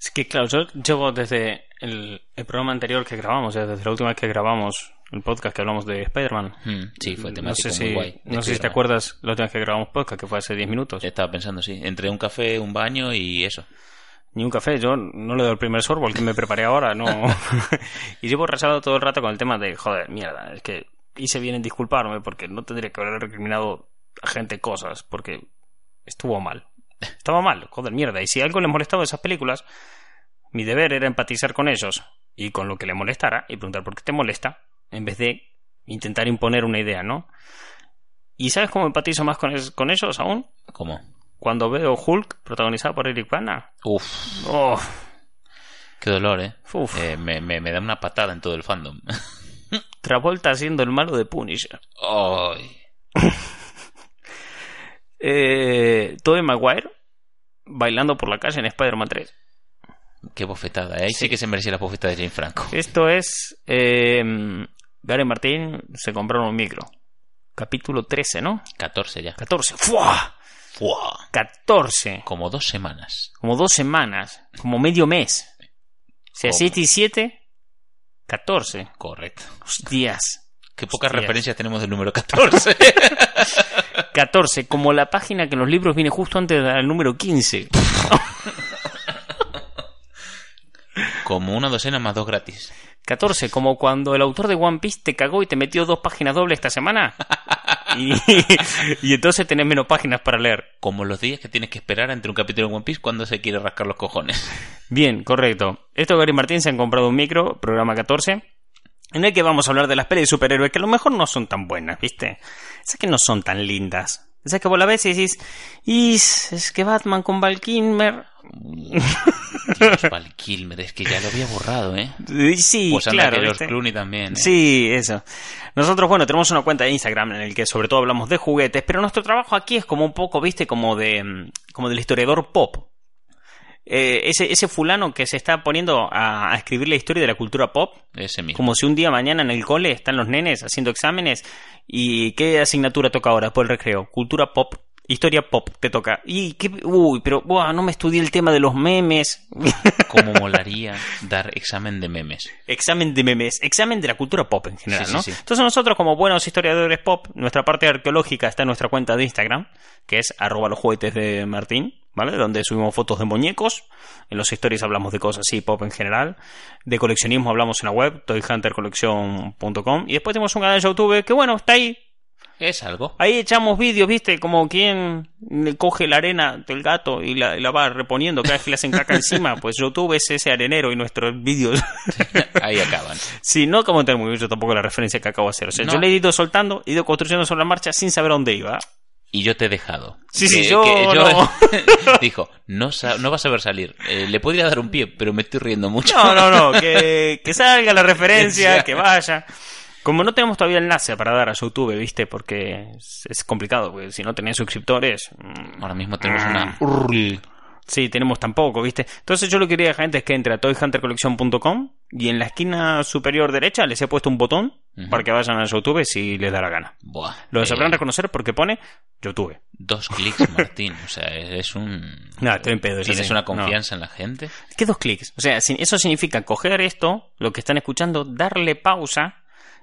Es que, claro, yo llevo desde el, el programa anterior que grabamos, sea, desde la última vez que grabamos el podcast que hablamos de Spider-Man. Hmm, sí, fue No temático sé muy si, guay. no sé si te acuerdas la última vez que grabamos podcast, que fue hace 10 minutos. Estaba pensando, sí. Entre un café, un baño y eso. Ni un café, yo no le doy el primer sorbo, el que me preparé ahora, no. y llevo rezado todo el rato con el tema de, joder, mierda, es que hice bien en disculparme porque no tendría que haber recriminado a gente cosas, porque estuvo mal. Estaba mal, joder, mierda. Y si algo les molestaba de esas películas, mi deber era empatizar con ellos y con lo que le molestara y preguntar por qué te molesta, en vez de intentar imponer una idea, ¿no? ¿Y sabes cómo empatizo más con, es- con ellos aún? ¿Cómo? Cuando veo Hulk protagonizado por Eric Bana. Uf, Oh, qué dolor, ¿eh? uf. Eh, me, me, me da una patada en todo el fandom. Travolta siendo el malo de Punisher. Ay. Eh, Tobey Maguire bailando por la calle en Spider-Man 3. Qué bofetada. ¿eh? Ahí sí. que se merecía la bofetada de Jane Franco. Esto es... Eh, Gary Martín se compraron un micro. Capítulo 13, ¿no? 14 ya. 14. ¡Fua! ¡Fua! 14. Como dos semanas. Como dos semanas. Como medio mes. O sea, ¿Cómo? 7 y 7. 14. Correcto. Hostias. Qué pocas Hostias. referencias tenemos del número 14. 14. Como la página que en los libros viene justo antes del número 15. Como una docena más dos gratis. 14, como cuando el autor de One Piece te cagó y te metió dos páginas dobles esta semana. Y, y entonces tenés menos páginas para leer. Como los días que tienes que esperar entre un capítulo de One Piece cuando se quiere rascar los cojones. Bien, correcto. Esto Gary Martín se han comprado un micro, programa 14, en el que vamos a hablar de las pelis de superhéroes que a lo mejor no son tan buenas, ¿viste? Esas que no son tan lindas. Esas que vos la ves y decís, y es que Batman con Val Kilmer... Dios, Val Kilmer, es que ya lo había borrado, ¿eh? Sí, Pues anda claro. que ¿viste? Clooney también. ¿eh? Sí, eso. Nosotros, bueno, tenemos una cuenta de Instagram en el que sobre todo hablamos de juguetes, pero nuestro trabajo aquí es como un poco, viste, como de mm, como del historiador pop. Eh, ese, ese fulano que se está poniendo a, a escribir la historia de la cultura pop, Ese mismo. como si un día mañana en el cole están los nenes haciendo exámenes y ¿qué asignatura toca ahora por el recreo? Cultura pop. Historia pop te toca. Y qué, uy, pero buah, no me estudié el tema de los memes. Cómo molaría dar examen de memes. Examen de memes, examen de la cultura pop en general, Sí, ¿no? sí. Entonces nosotros como buenos historiadores pop, nuestra parte arqueológica está en nuestra cuenta de Instagram, que es arroba los juguetes de Martín, ¿vale? Donde subimos fotos de muñecos, en los stories hablamos de cosas así, pop en general, de coleccionismo hablamos en la web, toyhuntercollection.com, y después tenemos un canal de YouTube que bueno, está ahí, Es algo. Ahí echamos vídeos, ¿viste? Como quien le coge la arena del gato y la, y la va reponiendo cada vez que le hacen caca encima. Pues YouTube es ese arenero y nuestros vídeos Ahí acaban. Sí, no como tener muy bien, yo tampoco la referencia que acabo de hacer. O sea, No. yo le he ido soltando, he ido construyendo sobre la marcha sin saber a dónde iba. Y yo te he dejado. Sí, sí, yo no. Dijo, no, no vas a ver salir. Eh, le podría dar un pie, pero me estoy riendo mucho. No, no, no, que, que salga la referencia, que vaya. Como no tenemos todavía enlace para dar a YouTube, ¿viste? Porque es, es complicado, porque si no tenés suscriptores... mm, Ahora mismo tenemos Ah. una... Sí, tenemos tampoco, ¿viste? Entonces yo lo que quería a la gente es que entre a toyhuntercollection.com y en la esquina superior derecha les he puesto un botón para que vayan a YouTube si les da la gana. Buah. Lo Eh, sabrán reconocer porque pone YouTube. Dos clics, Martín. O sea, es un... Nada, estoy en pedo. es ¿Tienes así. una No. confianza en la gente? ¿Qué dos clics? O sea, eso significa coger esto, lo que están escuchando, darle pausa,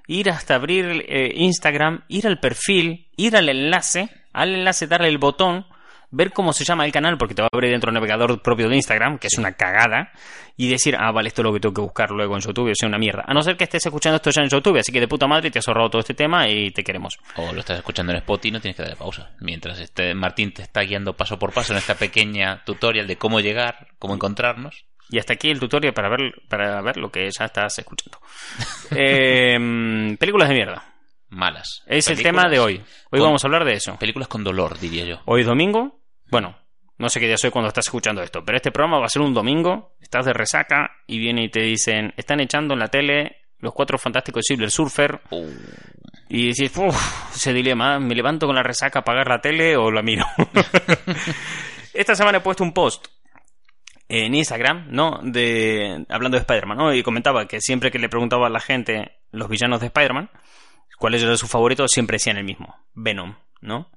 ir hasta abrir eh, Instagram, ir al perfil, ir al enlace, al enlace darle el botón, ver cómo se llama el canal, porque te va a abrir dentro del navegador propio de Instagram, que es una cagada, y decir, ah, vale, esto es lo que tengo que buscar luego en YouTube, o sea, una mierda. A no ser que estés escuchando esto ya en YouTube, así que de puta madre te has ahorrado todo este tema y te queremos. O lo estás escuchando en Spotify y no tienes que darle pausa. Mientras este Martín te está guiando paso por paso en esta pequeña tutorial de cómo llegar, cómo encontrarnos. Y hasta aquí el tutorial para ver, para ver lo que ya estás escuchando. Eh, películas de mierda. Malas. Es el tema de hoy. Hoy con- vamos a hablar de eso. Películas con dolor, diría yo. Hoy es domingo. Bueno, no sé qué día soy cuando estás escuchando esto, pero este programa va a ser un domingo. Estás de resaca y viene y te dicen, están echando en la tele los cuatro fantásticos de Silver Surfer. Uh, Y decís, uff, ese dilema, ¿me levanto con la resaca a apagar la tele o la miro? Esta semana he puesto un post en Instagram, ¿no? De, hablando de Spider-Man, ¿no? Y comentaba que siempre que le preguntaba a la gente los villanos de Spider-Man, cuáles eran sus favoritos, siempre decían el mismo, Venom, ¿no?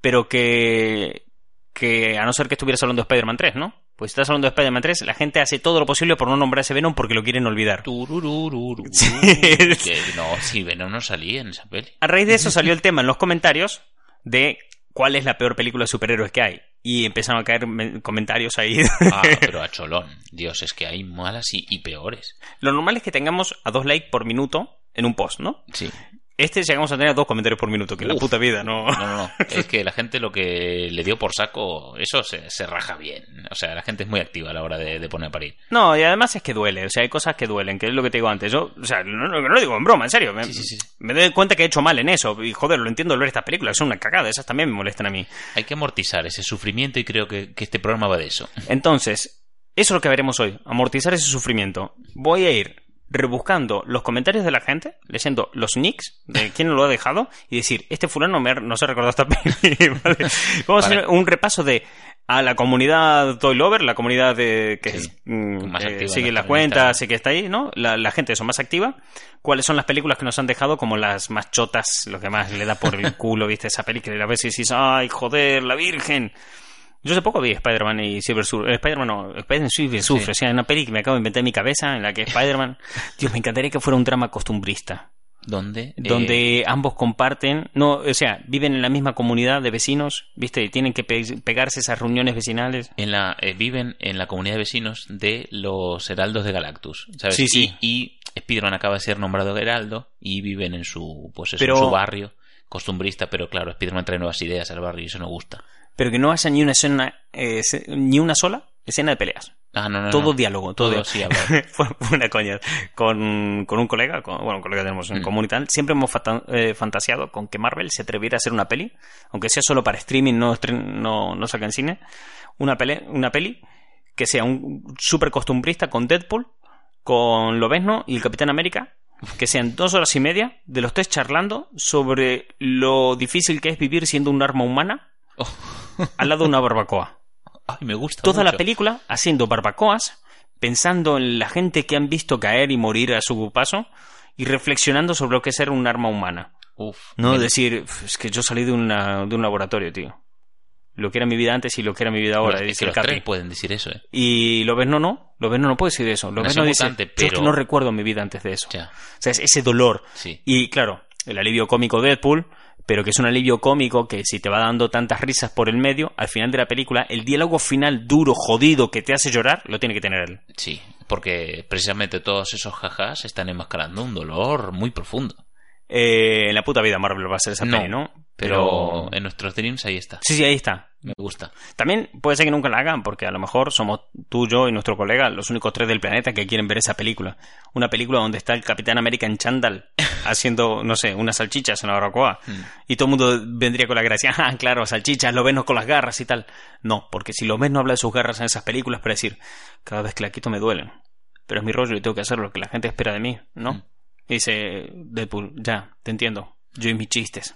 Pero que, que a no ser que estuvieras hablando de Spider-Man 3, ¿no? Pues estás hablando de Spider-Man 3, la gente hace todo lo posible por no nombrar ese Venom porque lo quieren olvidar. Sí. No, si Venom no salía en esa peli. A raíz de eso salió el tema en los comentarios de cuál es la peor película de superhéroes que hay. Y empezaron a caer me- comentarios ahí. Ah, pero a cholón. Dios, es que hay malas y, y peores. Lo normal es que tengamos a dos likes por minuto en un post, ¿no? Sí. Este llegamos a tener dos comentarios por minuto, que en la Uf. puta vida, ¿no? No, no, no. Es que la gente lo que le dio por saco, eso se, se raja bien. O sea, la gente es muy activa a la hora de, de poner a parir. No, y además es que duele, o sea, hay cosas que duelen, que es lo que te digo antes. Yo, o sea, no, no- no lo digo en broma, en serio. Me, Sí, sí, sí. me doy cuenta que he hecho mal en eso. Y joder, lo entiendo al ver estas películas, son una cagada, esas también me molestan a mí. Hay que amortizar ese sufrimiento y creo que, que este programa va de eso. Entonces, eso es lo que veremos hoy, amortizar ese sufrimiento. Voy a ir rebuscando los comentarios de la gente, leyendo los nicks de quién lo ha dejado y decir, este fulano me no se recordó esta peli. ¿vale? Vamos a hacer un repaso de a la comunidad Toy Lover, la comunidad de, que Sí, es, mm, más eh, sigue la las cuentas y que está ahí, ¿no? La, la gente eso más activa. ¿Cuáles son las películas que nos han dejado como las más chotas, lo que más le da por el culo, viste, esa peli que ves y dices, ay, joder, la Virgen. Yo hace poco vi Spider-Man y Silver Surfer. Spider-Man no, Spider-Man Silver Surfer. O sea, una peli que me acabo de inventar en mi cabeza en la que Spider-Man. Dios, me encantaría que fuera un drama costumbrista. ¿Dónde? Eh, Donde ambos comparten. No, o sea, viven en la misma comunidad de vecinos, ¿viste? Y tienen que pe- pegarse esas reuniones vecinales. en la, eh, viven en la comunidad de vecinos de los Heraldos de Galactus. ¿sabes? Sí, sí. Y, y Spider-Man acaba de ser nombrado Heraldo y viven en su, pues eso, Pero- en su barrio costumbrista, pero claro, Spider-Man trae nuevas ideas al barrio y eso no gusta. Pero que no haya ni una escena, eh, ni una sola escena de peleas. Ah, no, no, todo no. diálogo, todo, Todo diálogo. sí fue una coña. Con, con un colega, con- bueno, un colega que tenemos en Mm. común y tal, siempre hemos fata- eh, fantaseado con que Marvel se atreviera a hacer una peli, aunque sea solo para streaming, no, no, no saca en cine, una, pele, una peli que sea un súper costumbrista con Deadpool, con Lobezno y el Capitán América, que sean dos horas y media de los tres charlando sobre lo difícil que es vivir siendo un arma humana Oh. Al lado de una barbacoa Ay, me gusta toda la película haciendo barbacoas, pensando en la gente que han visto caer y morir a su paso y reflexionando sobre lo que es ser un arma humana. Uf, No decir, "Uf, es que yo salí de, una- de un laboratorio, tío. Lo que era mi vida antes y lo que era mi vida ahora, es que los tres pueden decir eso, ¿eh? Y lo ves no, no. Lo ves no, no puede decir eso. Lo ves Nació no dice, mutante, "Yo es que pero- no recuerdo mi vida antes de eso. Ya, O sea, es ese dolor. sí. Y claro, el alivio cómico Deadpool, pero que es un alivio cómico que si te va dando tantas risas por el medio, al final de la película, el diálogo final duro, jodido, que te hace llorar, lo tiene que tener él. Sí, porque precisamente todos esos jajás están enmascarando un dolor muy profundo. Eh, en la puta vida Marvel va a ser esa No, peli, ¿no? Pero en nuestros dreams ahí está. Sí, sí, ahí está. Me gusta. También puede ser que nunca la hagan, porque a lo mejor somos tú, yo y nuestro colega los únicos tres del planeta que quieren ver esa película. Una película donde está el Capitán América en chándal haciendo, no sé, unas salchichas en la barbacoa. Mm. Y todo el mundo vendría con la gracia, ah, claro, salchichas, lo venos con las garras y tal. No, porque si lo ves no habla de sus garras en esas películas para decir, cada vez que la quito me duelen. Pero es mi rollo y tengo que hacer lo que la gente espera de mí, ¿no? Mm. Y dice Deadpool, ya, te entiendo. Yo y mis chistes.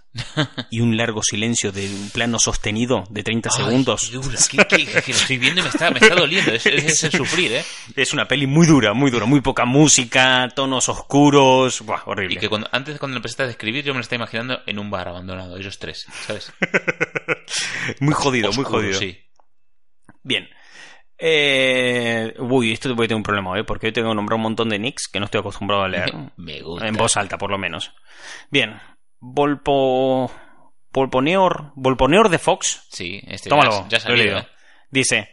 y un largo silencio de un plano sostenido de 30 segundos. Ay, qué dura, que, que- que lo estoy viendo y me está, me está doliendo. Es, es el sufrir, ¿eh? Es una peli muy dura, muy dura, muy poca música, tonos oscuros, Buah, Y horrible. que cuando, antes cuando empezaste a describir yo me lo estaba imaginando en un bar abandonado, ellos tres, ¿sabes? Muy jodido, muy jodido. Sí. Bien. Eh, uy, esto voy a tener un problema, ¿eh? Porque hoy tengo que nombrar un montón de nicks que no estoy acostumbrado a leer. Me gusta. en voz alta, por lo menos. Bien. Volpo... Volponeor... Volponeor de Fox. Sí, este Tómalo, ya, ya lo he leído. ¿eh? Dice,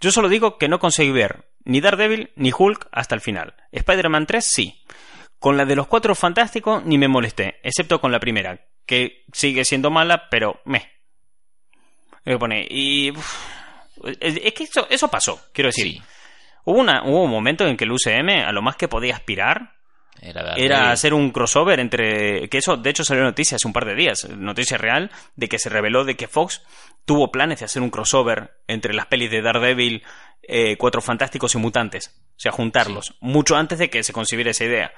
yo solo digo que no conseguí ver ni Daredevil ni Hulk hasta el final. Spider-Man 3 sí. Con la de los cuatro fantásticos ni me molesté, excepto con la primera, que sigue siendo mala, pero me. pone, y... es es que eso, eso pasó, quiero decir. Sí, Hubo, una, hubo un momento en que el UCM a lo más que podía aspirar era, hacer un crossover entre. Que eso, de hecho, salió noticia hace un par de días. Noticia real de que se reveló de que Fox tuvo planes de hacer un crossover entre las pelis de Daredevil, eh, Cuatro Fantásticos y Mutantes. O sea, juntarlos. Mucho antes de que se concibiera esa idea.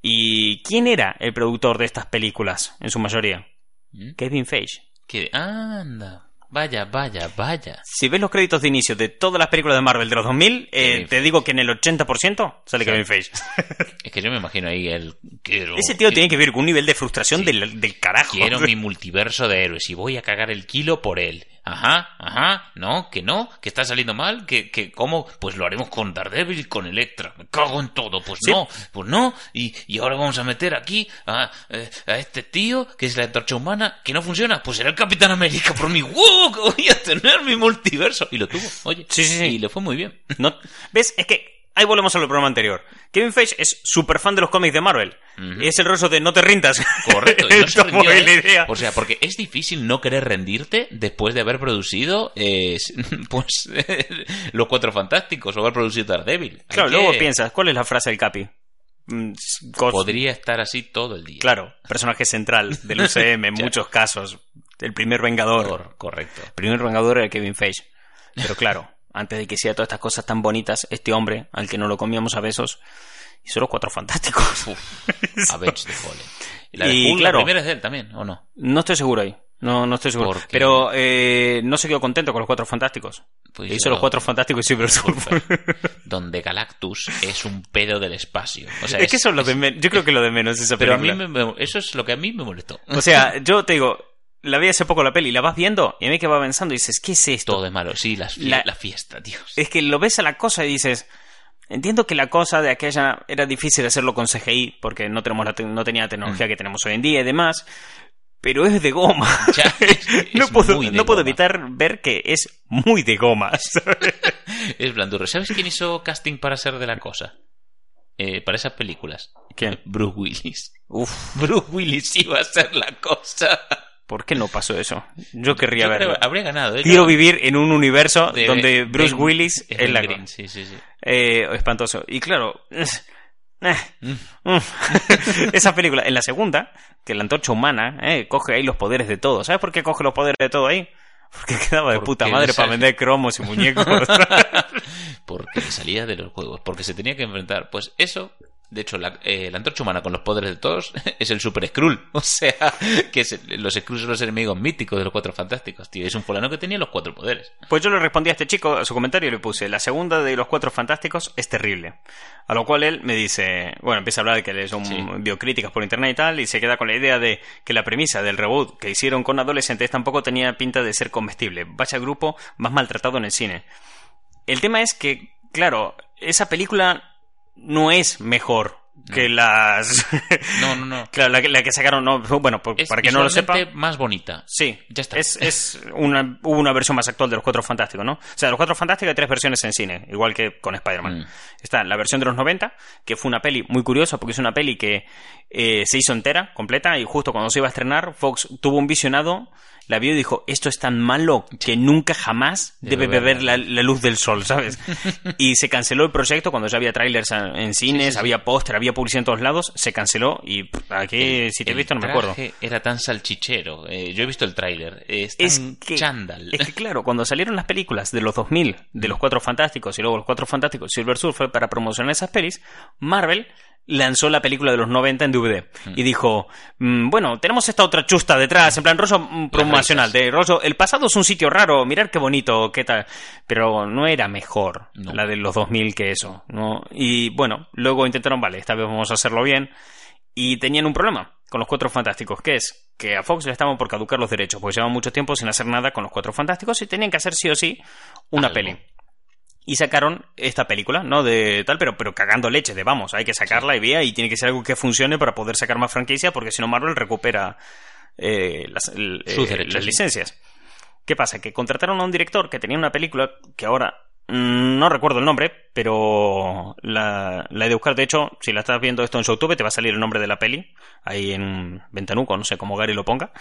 ¿Y quién era el productor de estas películas, en su mayoría? ¿Mm? Kevin Feige. Que- Anda. Vaya, vaya, vaya. Si ves los créditos de inicio de todas las películas de Marvel de los 2000, eh, te digo que en el 80% sale Kevin Feige. Es que yo me imagino ahí el... Quiero, Ese tío que- tiene que vivir con un nivel de frustración Sí. del, del carajo. Quiero mi multiverso de héroes y voy a cagar el kilo por él. Ajá, ajá, no, que no, que está saliendo mal, que, que ¿cómo? Pues lo haremos con Daredevil y con Electra. Me cago en todo, pues Sí. no, pues no. Y, y ahora vamos a meter aquí a, eh, a este tío, que es la antorcha humana, que no funciona. Pues será el Capitán América por mi ¡Wow! Que voy a tener mi multiverso. Y lo tuvo, oye. Sí, sí, sí. Y le fue muy bien. No- ¿Ves? Es que ahí volvemos al programa anterior. Kevin Feige es súper fan de los cómics de Marvel. Y es el rostro de no te rindas. Correcto, y no se rindió, la ¿eh? idea. O sea, porque es difícil no querer rendirte después de haber producido eh, pues los Cuatro Fantásticos o haber producido Daredevil. Hay Claro, que- luego piensas, ¿cuál es la frase del Capi? Mm, cos- Podría estar así todo el día. Claro, personaje central del UCM en muchos casos. El primer vengador. Cor- correcto. El primer vengador era Kevin Feige. Pero claro, antes de que hiciera todas estas cosas tan bonitas, este hombre, al que no lo comíamos a besos, hizo los cuatro fantásticos. Y la, de Y Hulk, claro. la primera es de él también, ¿o no? No estoy seguro ahí. No, no estoy seguro. Pero eh, no se quedó contento con los cuatro fantásticos. Pues hizo los cuatro fantásticos y Silver Surfer. Donde Galactus es un pedo del espacio. O sea, es que eso es lo de men- Yo creo que lo de menos esa Pero a mí me- eso es lo que a mí me molestó. O sea, yo te digo, la vi hace poco la peli, la vas viendo y a mí que va avanzando y dices, ¿qué es esto? Todo es malo. Sí, fie- La- la... fiesta, Dios. Es que lo ves a la cosa y dices, entiendo que la cosa de aquella era difícil hacerlo con CGI porque no tenemos la te- no tenía la tecnología que tenemos hoy en día y demás, pero es de goma. Ya, es- no es puedo, muy de no puedo goma. evitar ver que es muy de goma. Es blandurro. ¿Sabes quién hizo casting para ser de la cosa? Eh, para esas películas. ¿Quién? Bruce Willis. Uf, Bruce Willis iba a ser la cosa. ¿Por qué no pasó eso? Yo querría Yo verlo. habría ganado. ¿eh? Quiero vivir en un universo de- donde Bruce Ben- Willis es la Green, Sí, sí, sí. Eh, espantoso. Y claro, eh, Mm. mm. esa película, en la segunda, que la antorcha humana eh, coge ahí los poderes de todo. ¿Sabes por qué coge los poderes de todo ahí? Porque quedaba de Porque puta madre para vender cromos y muñecos. Porque salía de los juegos. Porque se tenía que enfrentar. Pues eso. De hecho, la, eh, la antorcha humana con los poderes de todos es el Super Skrull. O sea, que es el- los Skrulls son los enemigos míticos de los cuatro fantásticos, tío. Es un fulano que tenía los cuatro poderes. Pues yo le respondí a este chico a su comentario y le puse, la segunda de los cuatro fantásticos es terrible. A lo cual él me dice, bueno, empieza a hablar de que son Sí. biocríticas por internet y tal, y se queda con la idea de que la premisa del reboot que hicieron con adolescentes tampoco tenía pinta de ser comestible. Vaya grupo más maltratado en el cine. El tema es que, claro, esa película no es mejor que las... No, no, no. claro, la que, la que sacaron, no, bueno, por- Es para que no lo sepa... más bonita. Sí, Ya está. Es, es una, hubo una versión más actual de los Cuatro Fantásticos, ¿no? O sea, de los Cuatro Fantásticos hay tres versiones en cine, igual que con Spider-Man. Mm. Está la versión de los 90, que fue una peli muy curiosa, porque es una peli que eh, se hizo entera, completa, y justo cuando se iba a estrenar, Fox tuvo un visionado, la vio y dijo, esto es tan malo que nunca jamás debe Debe beber la, la luz del sol, ¿sabes? y se canceló el proyecto cuando ya había trailers en cines, sí, sí. había póster, había publicidad en todos lados, se canceló y pff, aquí, si te he El visto, no me acuerdo. Era tan salchichero. Eh, yo he visto el tráiler. Es tan es que, chándal. es que claro, cuando salieron las películas de los 2000, de los Cuatro Fantásticos y luego los Cuatro Fantásticos Silver Surfer para promocionar esas pelis, Marvel lanzó la película de los 90 en DVD y dijo, mm, bueno, tenemos esta otra chusta detrás, en plan rollo mm, promocional, de rollo, el pasado es un sitio raro, mirar qué bonito, qué tal, pero no era mejor No. la de los 2000 que eso, ¿no? Y bueno, luego intentaron, vale, esta vez vamos a hacerlo bien y tenían un problema con los Cuatro Fantásticos, que es que a Fox le estaban por caducar los derechos, porque llevaban mucho tiempo sin hacer nada con los Cuatro Fantásticos y tenían que hacer sí o sí una Algo. peli. Y sacaron esta película, ¿no? De tal, pero, pero cagando leche, de vamos, hay que sacarla y vea, y tiene que ser algo que funcione para poder sacar más franquicias, porque si no Marvel recupera eh, las, el- Sus eh, las licencias. ¿Qué pasa? Que contrataron a un director que tenía una película que ahora no recuerdo el nombre, pero la, la he de buscar. De hecho, si la estás viendo esto en YouTube, te va a salir el nombre de la peli, ahí en un ventanuco, no sé cómo Gary lo ponga.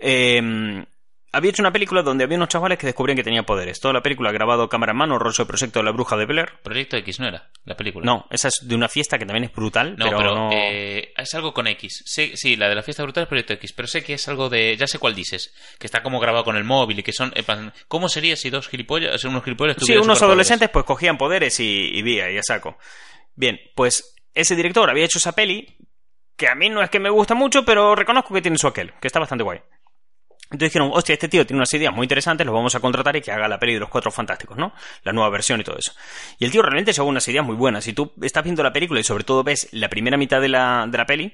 Eh, había hecho una película donde había unos chavales que descubrían que tenían poderes. Toda la película grabado cámara en mano, rollo de proyecto de la bruja de Blair. Proyecto X no era la película. No, esa es de una fiesta que también es brutal, No, pero, pero, no... eh, es algo con X. Sé- sí, la de la fiesta brutal es Proyecto X, pero sé que es algo de. Ya sé cuál dices. Que está como grabado con el móvil y que son. ¿Cómo sería si dos gilipollas, unos gilipollas Sí, unos adolescentes pues cogían poderes y, y vía, y a saco. Bien, pues ese director había hecho esa peli, que a mí no es que me gusta mucho, pero reconozco que tiene su aquel, que está bastante guay. Entonces dijeron, hostia, este tío tiene unas ideas muy interesantes, lo vamos a contratar y que haga la peli de los Cuatro Fantásticos, ¿no? La nueva versión y todo eso. Y el tío realmente llevó unas ideas muy buenas. Si tú estás viendo la película y sobre todo ves la primera mitad de la, de la peli.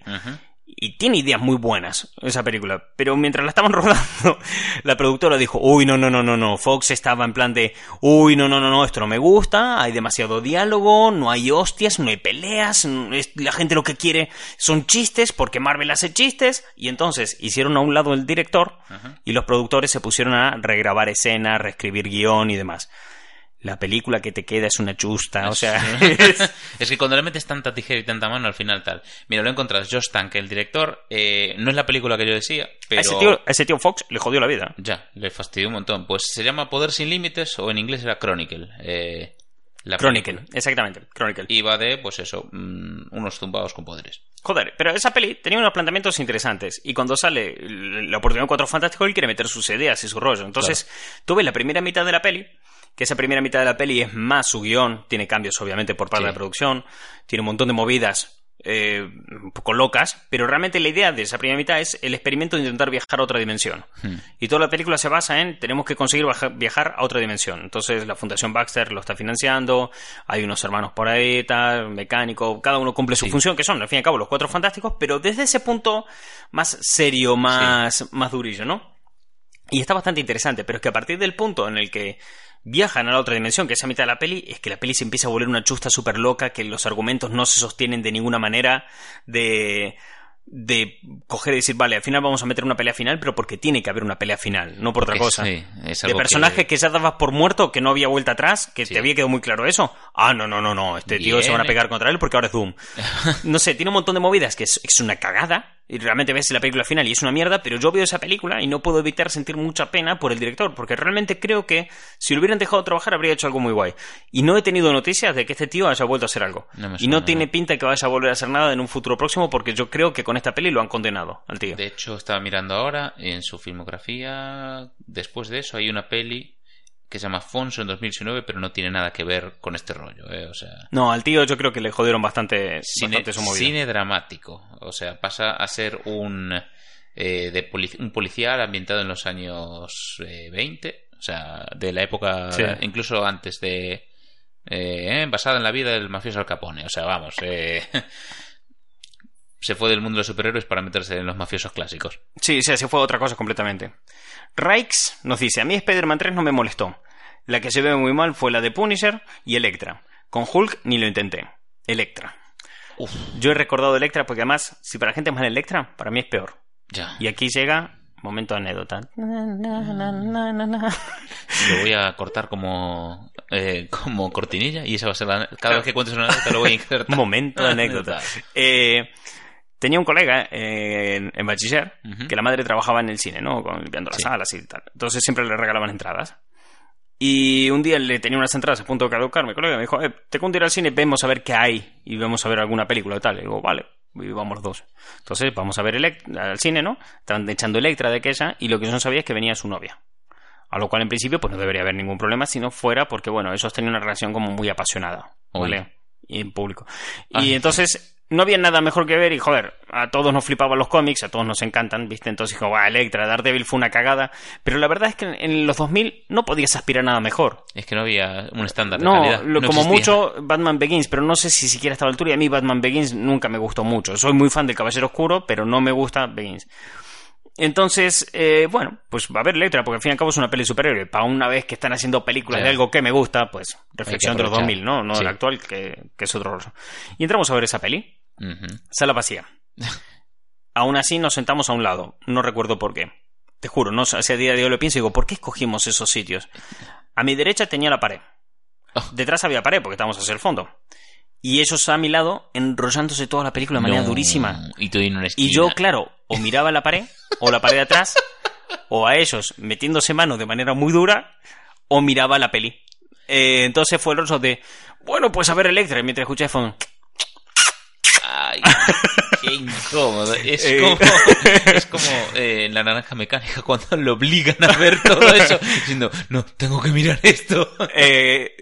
Y tiene ideas muy buenas esa película, pero mientras la estaban rodando, la productora dijo, uy, no, no, no, no, no, Fox estaba en plan de, uy, no, no, no, no, esto no me gusta, hay demasiado diálogo, no hay hostias, no hay peleas, la gente lo que quiere son chistes, porque Marvel hace chistes, y entonces hicieron a un lado el director, y los productores se pusieron a regrabar escenas, reescribir guion y demás. La película que te queda es una chusta, o sea, es- es que cuando le metes tanta tijera y tanta mano, al final tal. Mira, lo encuentras Josh Tank, el director. eh, no es la película que yo decía, pero. a, ese tío, a ese tío Fox le jodió la vida. Ya, le fastidió un montón. Pues se llama Poder sin Límites o en inglés era Chronicle. eh, la Chronicle, película. exactamente, Chronicle. Y va de, pues eso, mm, unos zumbados con poderes. Joder, pero esa peli tenía unos planteamientos interesantes. Y cuando sale la oportunidad de Cuatro Fantásticos, él quiere meter sus ideas y su rollo. Entonces, tú ves la primera mitad de la peli, que esa primera mitad de la peli es más su guion, tiene cambios obviamente por parte Sí. de la producción, tiene un montón de movidas eh, un poco locas, pero realmente la idea de esa primera mitad es el experimento de intentar viajar a otra dimensión. Hmm. Y toda la película se basa en tenemos que conseguir viajar a otra dimensión. Entonces la Fundación Baxter lo está financiando, hay unos hermanos por ahí, tal, mecánico, cada uno cumple su Sí. función, que son al fin y al cabo los cuatro fantásticos, pero desde ese punto más serio, más, más durillo, ¿no? Y está bastante interesante, pero es que a partir del punto en el que viajan a la otra dimensión, que es a mitad de la peli, es que la peli se empieza a volver una chusta súper loca, que los argumentos no se sostienen de ninguna manera, de de coger y decir, vale, al final vamos a meter una pelea final, pero porque tiene que haber una pelea final, no por otra cosa. sí, es de algo personaje que- que... ya dabas por muerto, que no había vuelta atrás, que Sí. te había quedado muy claro eso. Ah, no, no, no, no, este tío se van a Viene. pegar contra él porque ahora es Doom. No sé, tiene un montón de movidas que es, es una cagada. Y realmente ves la película final y es una mierda, pero yo veo esa película y no puedo evitar sentir mucha pena por el director, porque realmente creo que si lo hubieran dejado trabajar habría hecho algo muy guay. Y no he tenido noticias de que este tío haya vuelto a hacer algo. No y no tiene pinta que vaya a volver a hacer nada en un futuro próximo, porque yo creo que con esta peli lo han condenado al tío. De hecho, estaba mirando ahora en su filmografía. Después de eso, hay una peli que se llama Fonso en 2019, pero no tiene nada que ver con este rollo. ¿eh? O sea, No, al tío yo creo que le jodieron bastante, cine, bastante su movida. cine dramático. O sea, pasa a ser un, eh, de polic- un policial ambientado en los años eh, 20. O sea, de la época, Sí. incluso antes de. Eh, basada en la vida del mafioso Al Capone. O sea, vamos. eh, se fue del mundo de los superhéroes para meterse en los mafiosos clásicos. Sí, sí, se fue otra cosa completamente. Rikes nos dice, a mí Spider-Man 3 no me molestó. La que se ve muy mal fue la de Punisher y Electra. Con Hulk ni lo intenté. Electra. Uf, Yo he recordado Electra porque además, si para la gente es mal Electra, para mí es peor. ya. Y aquí llega, momento de anécdota. Lo voy a cortar como, eh, como cortinilla y esa va a ser la... Cada vez que cuentes una anécdota lo voy a insertar. Momento de anécdota. Eh, tenía un colega eh, en, en bachiller que la madre trabajaba en el cine, ¿no? Limpiando las Sí. salas y tal. Entonces siempre le regalaban entradas. Y un día le tenía unas entradas a punto de caducar. Mi colega me dijo, eh, te cuento ir al cine, vemos a ver qué hay y vamos a ver alguna película y tal. Y digo, vale, y vamos los dos. Entonces vamos a ver al cine, ¿no? Estaban echando Electra de aquella y lo que yo no sabía es que venía su novia. A lo cual en principio pues no debería haber ningún problema si no fuera porque, bueno, ellos tenían una relación como muy apasionada, ¿vale? Uy. Y en público. Ah. Y entonces no había nada mejor que ver y, joder, a todos nos flipaban los cómics, a todos nos encantan, ¿viste? Entonces dijo, va, Electra, Daredevil fue una cagada. Pero la verdad es que en- los 2000 no podías aspirar a nada mejor. Es que no había un estándar de No, calidad. lo- No como existía. mucho Batman Begins, pero no sé si siquiera estaba a la altura. Y a mí Batman Begins nunca me gustó mucho. Soy muy fan del Caballero Oscuro, pero no me gusta Begins. Entonces, eh, bueno, pues va a haber letra, porque al fin y al cabo es una peli superhéroe. Para una vez que están haciendo películas de algo que me gusta, pues reflexión de los aprovechar. 2000, ¿no? No Sí. actual, que, que es otro rollo. Y entramos a ver esa peli. Ujú. Sala vacía. Aún así nos sentamos a un lado. No recuerdo por qué. Te juro, no sé, a día de hoy lo pienso y digo, ¿por qué escogimos esos sitios? A mi derecha tenía la pared. Oh. Detrás había pared porque estábamos hacia el fondo. Y ellos a mi lado enrollándose toda la película de manera No. durísima. Y tú en una. Y yo, claro, o miraba la pared, o la pared de atrás, o a ellos metiéndose mano de manera muy dura, o miraba la peli. Eh, entonces fue el rollo de, bueno, pues a ver Electra, y mientras escuché Ay, qué incómodo. Es Eh. como, es como eh, en la naranja mecánica cuando lo obligan a ver todo eso. Diciendo, no, tengo que mirar esto. Eh,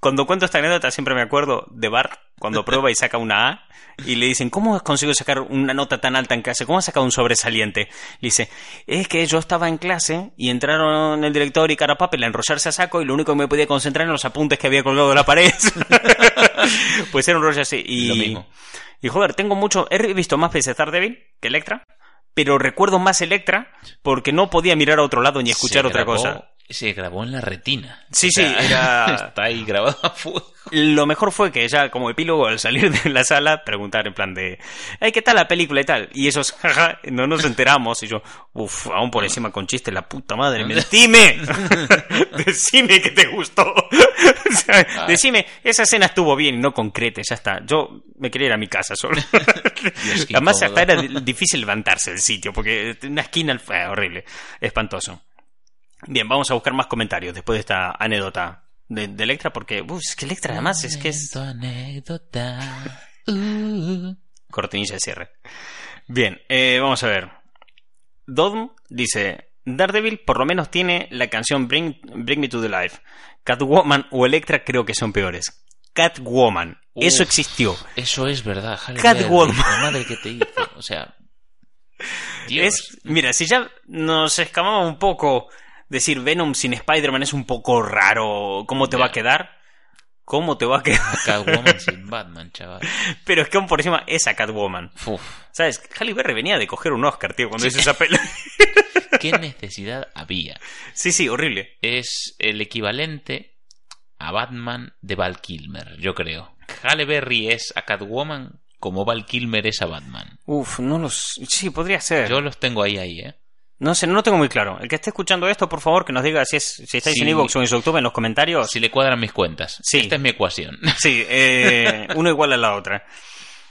cuando cuento esta anécdota siempre me acuerdo de Bart cuando prueba y saca una A y le dicen, ¿cómo has conseguido sacar una nota tan alta en clase? ¿Cómo has sacado un sobresaliente? Le dice, es que yo estaba en clase y entraron el director y Carapapel a enrollarse a saco y lo único que me podía concentrar en los apuntes que había colgado de la pared. pues era un rollo así. Y, Lo mismo. y joder, tengo mucho, he visto más veces Daredevil que Electra, pero recuerdo más Electra porque no podía mirar a otro lado ni escuchar otra cosa. Se grabó en la retina. Sí, O sea, sí, era- Está ahí grabado a fuego. Lo mejor fue que ya como epílogo al salir de la sala preguntar en plan de "Ay, ¿qué tal la película y tal? Y esos, jaja, no nos enteramos y yo, uff, aún por encima con chiste, la puta madre, mentime, decime que te gustó, O sea, decime, esa escena estuvo bien y no concrete, ya está, yo me quería ir a mi casa solo. Además hasta era di- difícil levantarse del sitio porque una esquina fue horrible, espantoso. Bien, vamos a buscar más comentarios después de esta anécdota de, de Electra porque, uf, es que Electra además es que es anécdota. Uh. cortinilla de cierre. Bien, eh, vamos a ver. Dodm dice, Daredevil por lo menos tiene la canción Bring, Bring Me to the Life. Catwoman o Electra creo que son peores. Catwoman, eso existió. Eso es verdad, Halle Catwoman. Berry, madre que te hizo. O sea. Dios. Es, mira, si ya nos escamaba un poco decir Venom sin Spider-Man es un poco raro, ¿cómo te va a quedar? ¿Cómo te va a quedar? Catwoman sin Batman, chaval. Pero es que aún por encima esa Catwoman. Uf, ¿Sabes? Halle Berry venía de coger un Oscar, tío, cuando hizo esa peli. ¿Qué necesidad había? sí, sí, horrible. Es el equivalente a Batman de Val Kilmer, yo creo. Halle Berry es a Catwoman como Val Kilmer es a Batman. Uf, no los... Sí, podría ser. Yo los tengo ahí, ahí, ¿eh? No sé, no lo tengo muy claro. El que esté escuchando esto, por favor, que nos diga si, es, si estáis Sí. en Evox o en YouTube en los comentarios. Si le cuadran mis cuentas. Sí. Esta es mi ecuación. Sí, eh, uno igual a la otra.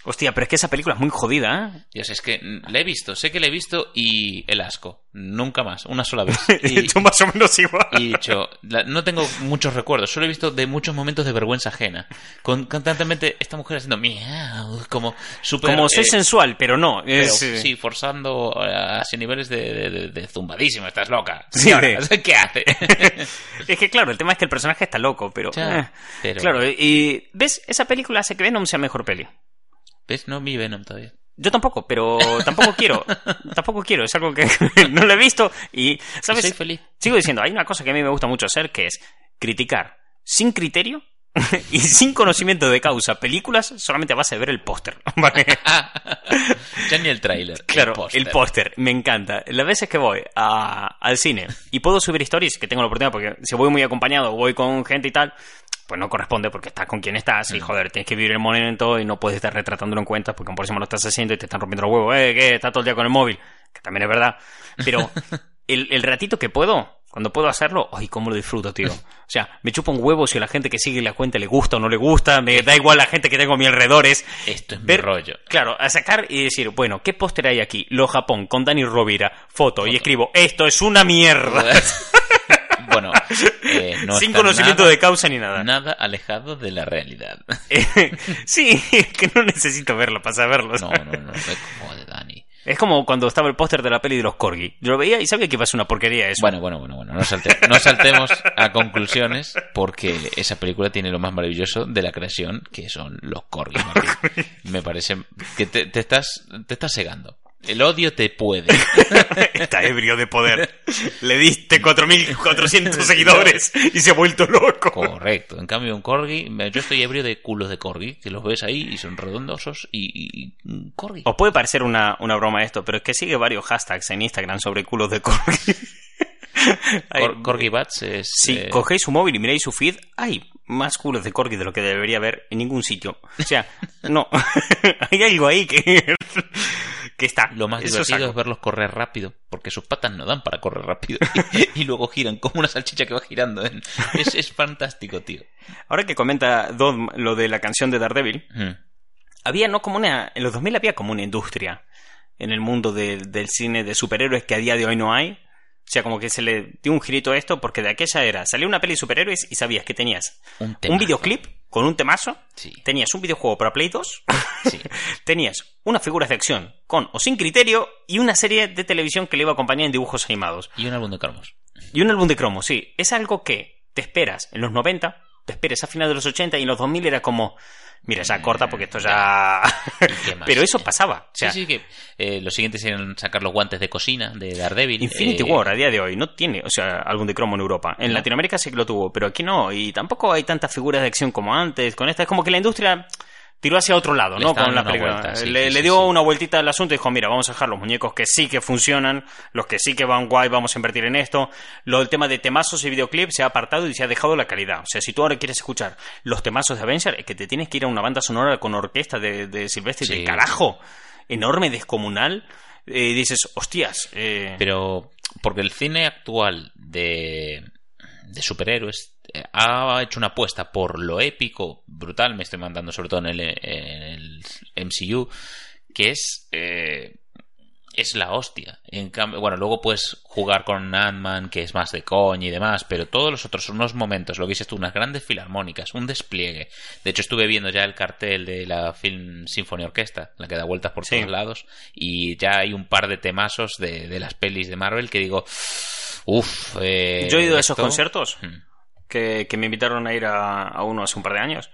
Hostia, pero es que esa película es muy jodida, ¿eh? Dios, es que la he visto, sé que la he visto y el asco. Nunca más, una sola vez. Y, Tú más o menos igual. y he dicho, la- no tengo muchos recuerdos, solo he visto de muchos momentos de vergüenza ajena. Con constantemente esta mujer haciendo miau, como súper. Como soy eh, sensual, pero no. pero, eh, sí, forzando eh, hacia niveles de, de, de- de zumbadísimo, estás loca. Sí, Señora, de- ¿Qué hace? Es que claro, el tema es que el personaje está loco, pero... Ya, eh, pero- Claro, y... ¿Ves? Esa película hace que Venom sea mejor peli. ¿Ves? No mi Venom todavía. Yo tampoco, pero tampoco quiero. tampoco quiero. Es algo que no lo he visto y, ¿sabes? Soy feliz. Sigo diciendo, hay una cosa que a mí me gusta mucho hacer, que es criticar sin criterio y sin conocimiento de causa películas solamente a base de ver el póster. ¿vale? ya ni el tráiler. Claro, el póster, me encanta. Las veces que voy a- al cine y puedo subir stories, que tengo la oportunidad, porque si voy muy acompañado voy con gente y tal, pues no corresponde porque estás con quien estás Mm. y joder, tienes que vivir el momento y no puedes estar retratándolo en cuentas porque por encima lo estás haciendo y te están rompiendo los huevos, eh, que estás todo el día con el móvil, que también es verdad. Pero el, el ratito que puedo, cuando puedo hacerlo, ay, cómo lo disfruto, tío. O sea, me chupa un huevo si a la gente que sigue la cuenta le gusta o no le gusta, me da igual la gente que tengo a mi alrededor, es Esto es mi ver- rollo. Claro, a sacar y decir, bueno, ¿qué póster hay aquí? Lo Japón, con Dani Rovira, foto, y escribo, esto es una mierda. bueno, eh, no Sin conocimiento nada- de causa ni nada. Nada alejado de la realidad. Eh, sí, es que no necesito verlo para saberlo. No, no, no, es como de Dani. Es como cuando estaba el póster de la peli de los Corgi. Yo lo veía y sabía que iba a ser una porquería eso. Bueno, bueno, bueno, bueno, no, salte- no saltemos a conclusiones porque esa película tiene lo más maravilloso de la creación que son los. Martín. Me parece que te, te estás te estás cegando. El odio te puede. Está ebrio de poder. Le diste 4.400 seguidores y se ha vuelto loco. Correcto. En cambio, un corgi, me- yo estoy ebrio de culos de corgi, que los ves ahí y son redondosos y, un corgi. Os puede parecer una, una broma esto, pero es que sigue varios hashtags en Instagram sobre culos de Corgi. Cor- corgi Bats es. Si eh, cogéis su móvil y miráis su feed, hay más culos de corgi de lo que debería haber en ningún sitio. O sea, no. hay algo ahí que, que está. Lo más divertido saco. es verlos correr rápido, porque sus patas no dan para correr rápido. y, luego giran como una salchicha que va girando. Es, es fantástico, tío. Ahora que comenta Dom lo de la canción de Daredevil, Mm. había no como una. En los 2000 había como una industria en el mundo del- del cine de superhéroes que a día de hoy no hay. O sea, como que se le dio un girito a esto, porque de aquella era, salía una peli de superhéroes y sabías que tenías Un, un videoclip con un temazo, Sí. tenías un videojuego para Play 2, Sí. tenías unas figuras de acción con o sin criterio y una serie de televisión que le iba a acompañar en dibujos animados. Y un álbum de cromos. Y un álbum de cromos, sí. Es algo que te esperas en los 90 te esperes a finales de los 80 y en los 2000 era como, mira, esa corta porque esto ya... Pero eso pasaba. O sea, sí, sí, que eh, los siguientes eran sacar los guantes de cocina de Daredevil. Infinity eh, War a día de hoy no tiene, o sea, algún de cromo en Europa. En No. Latinoamérica sí que lo tuvo, pero aquí no. Y tampoco hay tantas figuras de acción como antes. Con esta es como que la industria tiró hacia otro lado, Le ¿no? Con la película. vuelta, sí, le, sí, le sí, dio sí. una vueltita al asunto y dijo, mira, vamos a dejar los muñecos que sí que funcionan, los que sí que van guay, vamos a invertir en esto. Lo del tema de temazos y videoclips se ha apartado y se ha dejado la calidad. O sea, si tú ahora quieres escuchar los temazos de Avenger, es que te tienes que ir a una banda sonora con orquesta de, de Silvestre del carajo. Enorme, descomunal. Eh, y dices, hostias. eh, Pero porque el cine actual de, de superhéroes eh, ha hecho una apuesta por lo épico, brutal, me estoy mandando sobre todo en el, en el MCU, que es... eh, es la hostia. En cambio, bueno, luego puedes jugar con Ant-Man, que es más de coña y demás, pero todos los otros son unos momentos, lo que dices tú, unas grandes filarmónicas, un despliegue. De hecho, estuve viendo ya el cartel de la Film Symphony Orquesta, la que da vueltas por Sí. todos lados, y ya hay un par de temazos de, de las pelis de Marvel que digo, uff, eh, Yo he ido a esos conciertos que, que me invitaron a ir a, a uno hace un par de años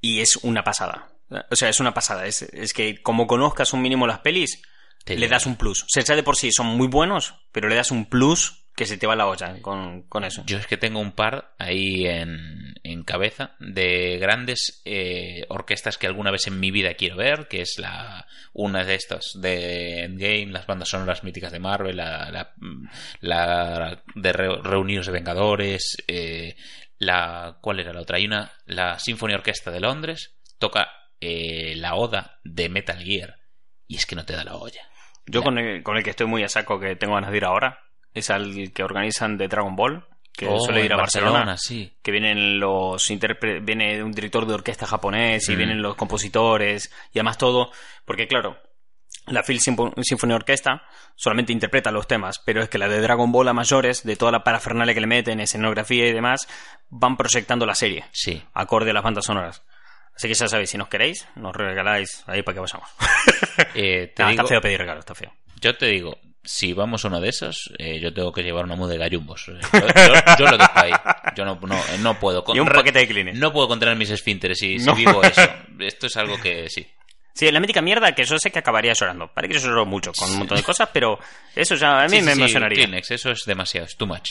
y es una pasada. O sea, es una pasada. Es, es que como conozcas un mínimo las pelis, le das un plus. O sea, ya de por sí son muy buenos, pero le das un plus que se te va la olla con, con eso. Yo es que tengo un par ahí en, en cabeza de grandes eh, orquestas que alguna vez en mi vida quiero ver, que es la una de estas de Endgame, las bandas sonoras míticas de Marvel, la, la, la de Re- Reunidos de Vengadores, eh, la ¿cuál era la otra? Hay una, la Symphony Orquesta de Londres toca eh, la oda de Metal Gear y es que no te da la olla. Yo Ya. con el, con el que estoy muy a saco, que tengo ganas de ir ahora, es al que organizan de Dragon Ball, que Oh, suele ir a Barcelona. sí. que vienen los interpre- viene un director de orquesta japonés y Mm. vienen los compositores y además todo porque claro la Phil Symphony Orquesta solamente interpreta los temas pero es que la de Dragon Ball a mayores de toda la parafernalia que le meten escenografía y demás van proyectando la serie Sí. acorde a las bandas sonoras así que ya sabéis si nos queréis nos regaláis ahí para que vayamos Eh, te Nah, digo, está feo pedir regalo está feo Yo te digo, si vamos a uno de esos, eh, yo tengo que llevar una muda de gallumbos. Eh, Yo, yo- yo lo dejo ahí. Yo no, no, no puedo. con- y un paquete de Kleenex No puedo contener mis esfínteres si, si No. vivo eso. Esto es algo que sí. Sí, la mítica mierda que yo sé que acabaría llorando. Parece que yo lloro mucho con un montón de cosas, pero eso ya a mí Sí, me sí, emocionaría. Kleenex, eso es demasiado, es too much.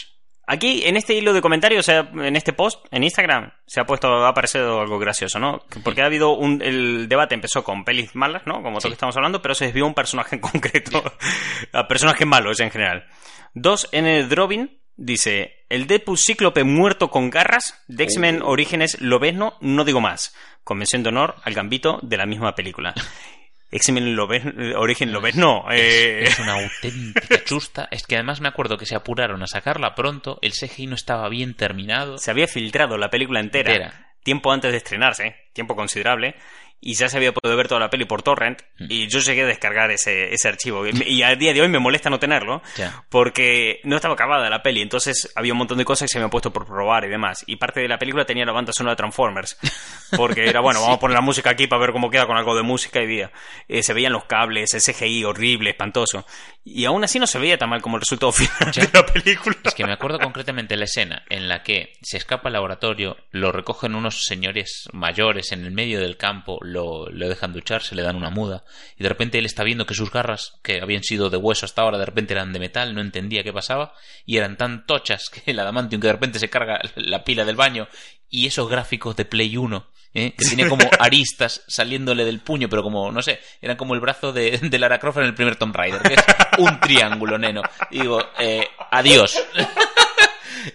Aquí, en este hilo de comentarios, en este post, en Instagram, se ha puesto, ha aparecido algo gracioso, ¿no? Porque ha habido un, el debate empezó con pelis malas, ¿no? Como todo Sí. lo que estamos hablando, pero se desvió a un personaje en concreto, a personajes malos en general. Dos, N. Drobin dice, el Deadpool cíclope muerto con garras de X-Men Uh. Orígenes Lobezno, no digo más, convención de honor al gambito de la misma película. X-Men Lobe- Origen Lobezno, eh... Es una auténtica chusta. Es que además me acuerdo que se apuraron a sacarla pronto, el CGI no estaba bien terminado. se había filtrado la película entera, Entera. tiempo antes de estrenarse, tiempo considerable, y ya se había podido ver toda la peli por torrent, Mm. y yo llegué a descargar ese, ese archivo. Y, y a día de hoy me molesta no tenerlo, porque no estaba acabada la peli, entonces había un montón de cosas que se me han puesto por probar y demás. Y parte de la película tenía la banda sonora de Transformers, porque era, bueno, vamos a poner la música aquí para ver cómo queda con algo de música y día. Eh, se veían los cables, el CGI horrible, espantoso. Y aún así no se veía tan mal como el resultado final de la película. Es que me acuerdo concretamente la escena en la que se escapa al laboratorio, lo recogen unos señores mayores en el medio del campo, lo, lo dejan ducharse, le dan una muda, y de repente él está viendo que sus garras, que habían sido de hueso hasta ahora, de repente eran de metal, no entendía qué pasaba, y eran tan tochas que el adamantium que de repente se carga la pila del baño, y esos gráficos de Play 1, ¿eh? que tiene como aristas saliéndole del puño, pero como, no sé, eran como el brazo de, de Lara Croft en el primer Tomb Raider, que es un triángulo, neno. Y digo, eh, adiós.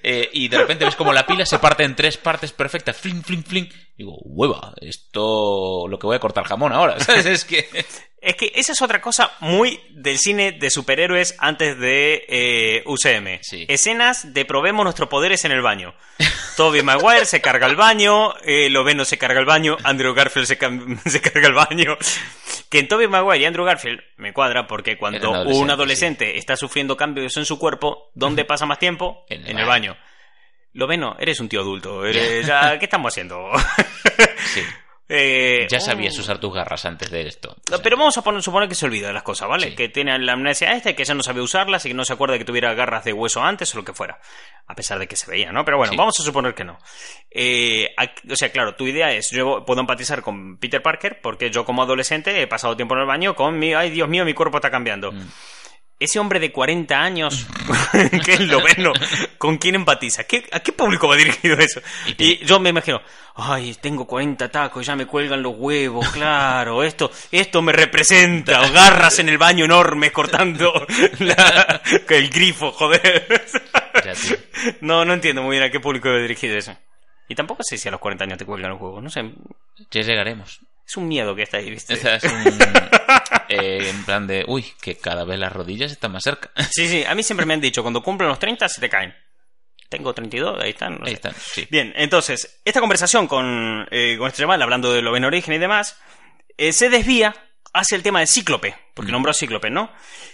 Eh, y de repente ves como la pila se parte en tres partes perfectas, fling, fling, fling. Digo, hueva, esto lo que voy a cortar jamón ahora, ¿sabes? Es que... Es que esa es otra cosa muy del cine de superhéroes antes de eh, UCM. Sí. Escenas de probemos nuestros poderes en el baño. Toby Maguire se carga el baño, eh, Loveno se carga el baño, Andrew Garfield se, carga el baño. Que en Toby Maguire y Andrew Garfield me cuadra porque cuando un adolescente está sufriendo cambios en su cuerpo, ¿dónde pasa más tiempo? En el En el baño. Loveno, eres un tío adulto. eres- ¿Qué estamos haciendo? Sí. Eh, Ya oh. sabías usar tus garras antes de esto. No, Pero vamos a poner, suponer que se olvida de las cosas, ¿vale? Sí. Que tiene la amnesia esta y que ya no sabía usarlas y que no se acuerda de que tuviera garras de hueso antes o lo que fuera. A pesar de que se veía, ¿no? Pero bueno, Sí. vamos a suponer que no. Eh, aquí- o sea, claro, tu idea es, yo puedo empatizar con Peter Parker porque yo como adolescente he pasado tiempo en el baño con mi, ay Dios mío, mi cuerpo está cambiando. Mm. Ese hombre de 40 años, que es lo bueno, ¿con quién empatiza? ¿Qué- ¿A qué público va dirigido eso? Y yo me imagino, ay, tengo 40 tacos, ya me cuelgan los huevos, claro, esto, esto me representa, o garras en el baño enormes cortando la- el grifo, joder. No, no entiendo muy bien a qué público va dirigido eso. Y tampoco sé si a los 40 años te cuelgan los huevos, no sé, Ya llegaremos. es un miedo que está ahí, ¿viste? O sea, es un... eh, en plan de, uy, que cada vez las rodillas están más cerca. Sí, sí, a mí siempre me han dicho, cuando cumplen los 30 se te caen. Tengo 32, ahí están. no Ahí sé. están, sí. Bien, entonces, esta conversación con, eh, con este chaval, hablando de lo en origen y demás, eh, se desvía hacia el tema de Cíclope, porque Mm. nombró a Cíclope, ¿no?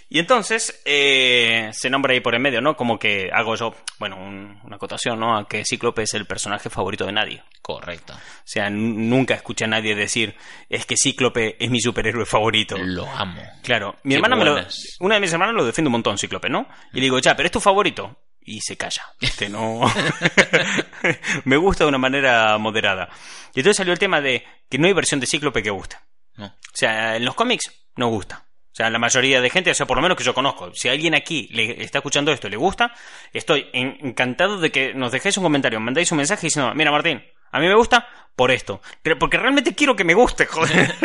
Y entonces eh, se nombra ahí por en medio, ¿no? Como que hago yo, bueno, un- una acotación, ¿no? A que Cíclope es el personaje favorito de nadie. Correcto. O sea, nunca escuché a nadie decir, es que Cíclope es mi superhéroe favorito. Lo amo. Claro, mi Qué hermana me lo, una de mis hermanas lo defiende un montón, Cíclope, ¿no? Y le digo, ya, pero es tu favorito. Y se calla. Este no. me gusta de una manera moderada. Y entonces salió el tema de que no hay versión de Cíclope que guste. No. O sea, en los cómics no gusta. O sea, la mayoría de gente, o sea, por lo menos que yo conozco, si alguien aquí le está escuchando esto y le gusta, estoy en- encantado de que nos dejéis un comentario, mandáis un mensaje diciendo, mira Martín, a mí me gusta por esto. Pero porque realmente quiero que me guste, joder.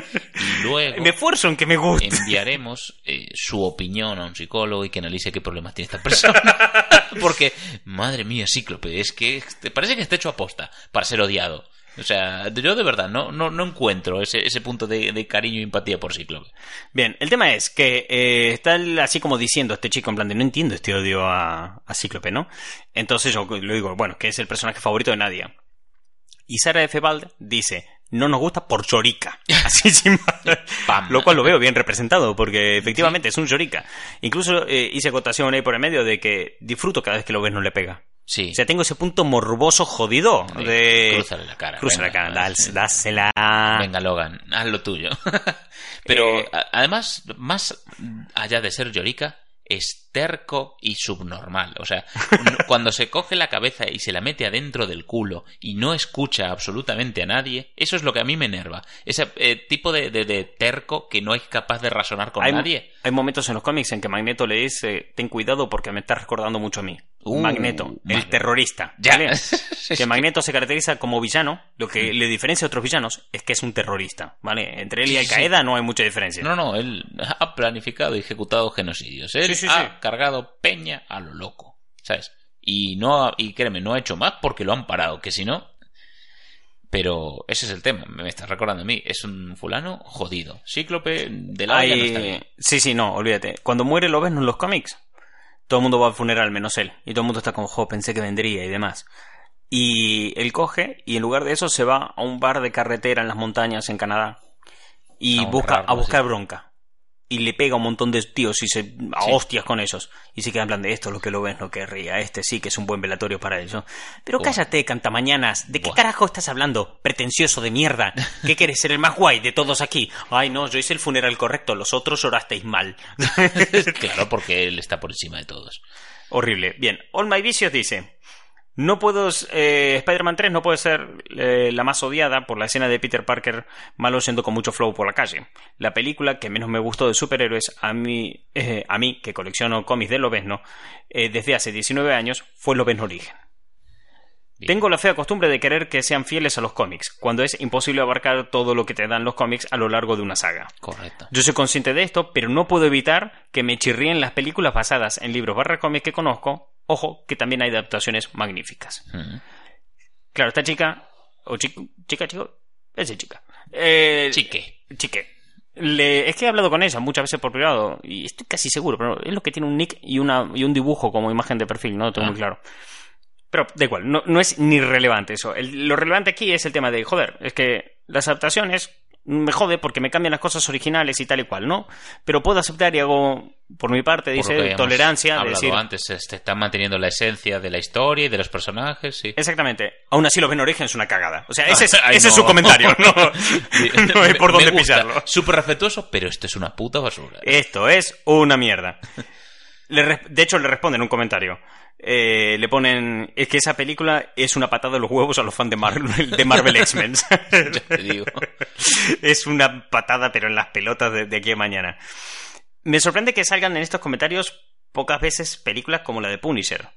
Y luego me esfuerzo en que me guste. enviaremos eh, su opinión a un psicólogo y que analice qué problemas tiene esta persona. Porque, madre mía, Cíclope, es que te parece que está hecho aposta para ser odiado. O sea, yo de verdad no, no, no encuentro ese, ese punto de, de cariño y empatía por Cíclope. Bien, el tema es que eh, está así como diciendo este chico en plan de no entiendo este odio a, a Cíclope, ¿no? Entonces yo le digo, bueno, que es el personaje favorito de Nadia. Y Sara F. Bald dice, no nos gusta por Chorica. Así sin más. Lo cual lo veo bien representado, porque efectivamente es un Chorica. Incluso eh, hice acotación ahí por el medio de que disfruto cada vez que lo ves no le pega. Sí. O sea, tengo ese punto morboso jodido de... crúzale la cara, Cruza la venga, cara, sí. dás- dásela. Venga, Logan, haz lo tuyo. Pero Eh, además, más allá de ser llorica, es terco y subnormal. O sea, cuando se coge la cabeza y se la mete adentro del culo y no escucha absolutamente a nadie, eso es lo que a mí me enerva. Ese eh, tipo de, de- de terco que no es capaz de razonar con hay, nadie. hay momentos en los cómics en que Magneto le dice, ten cuidado porque me estás recordando mucho a mí. Uh, Magneto, el terrorista. Ya. ¿vale? Que. Magneto se caracteriza como villano, lo que le diferencia a otros villanos es que es un terrorista, ¿vale? Entre él y Al. Qaeda no hay mucha diferencia. No, no, él ha planificado y ejecutado genocidios. Él Sí, sí, ha sí. cargado peña a lo loco, ¿sabes? Y no, ha- y créeme, no ha hecho más porque lo han parado, que si no. Pero ese es el tema, me estás recordando a mí. Es un fulano jodido. Cíclope de la olla no está Hay- bien. Sí, sí, no, olvídate. Cuando muere lo ves en los cómics, todo el mundo va al funeral menos él. Y todo el mundo está como, jo, pensé que vendría y demás. Y él coge y en lugar de eso se va a un bar de carretera en las montañas en Canadá. Y A busca, a buscar sí. bronca. Y le pega a un montón de tíos y se a Sí. hostias con esos. Y se queda en plan de esto, lo que lo ves no querría. Este sí que es un buen velatorio para eso. Pero Buah. cállate, cantamañanas. ¿De qué Buah. carajo estás hablando? Pretencioso de mierda. ¿Qué quieres ser el más guay de todos aquí? Ay, no, yo hice el funeral correcto, los otros orasteis mal. claro, porque él está por encima de todos. Horrible. Bien, All My Vicious dice: No puedo. eh, Spider-Man 3 no puede ser eh, la más odiada por la escena de Peter Parker malo siendo con mucho flow por la calle. La película que menos me gustó de superhéroes, a mí, eh, a mí que colecciono cómics de Lobezno, eh, desde hace 19 años, fue Lobezno Origen. Bien. Tengo la fea costumbre de querer que sean fieles a los cómics, cuando es imposible abarcar todo lo que te dan los cómics a lo largo de una saga. Correcto. Yo soy consciente de esto, pero no puedo evitar que me chirríen las películas basadas en libros barra cómics que conozco. Ojo, que también hay adaptaciones magníficas. Claro, esta chica, o chico, chica, chico, es chica. Eh, Chique. Chique. Le- es que he hablado con ella muchas veces por privado y estoy casi seguro, pero es lo que tiene un nick y, una, y un dibujo como imagen de perfil, no lo tengo Ah. muy claro. Pero da igual, no, no es ni relevante eso. El- lo relevante aquí es el tema de, joder, es que las adaptaciones me jode porque me cambian las cosas originales y tal y cual, ¿no? Pero puedo aceptar y hago, por mi parte, dice, tolerancia, de decir, antes, se está manteniendo la esencia de la historia y de los personajes, sí. exactamente, aún así lo ven origen es una cagada. O sea, ese es, Ay, ese es su comentario, no, no hay por Me- dónde me gusta. pisarlo. Súper respetuoso, pero esto es una puta basura. Esto es una mierda. Le de hecho, le responden un comentario. Eh, le ponen, es que esa película es una patada de los huevos a los fans de Marvel, de Marvel X-Men. Es una patada, pero en las pelotas de, de aquí a mañana. Me sorprende que salgan en estos comentarios pocas veces películas como la de Punisher,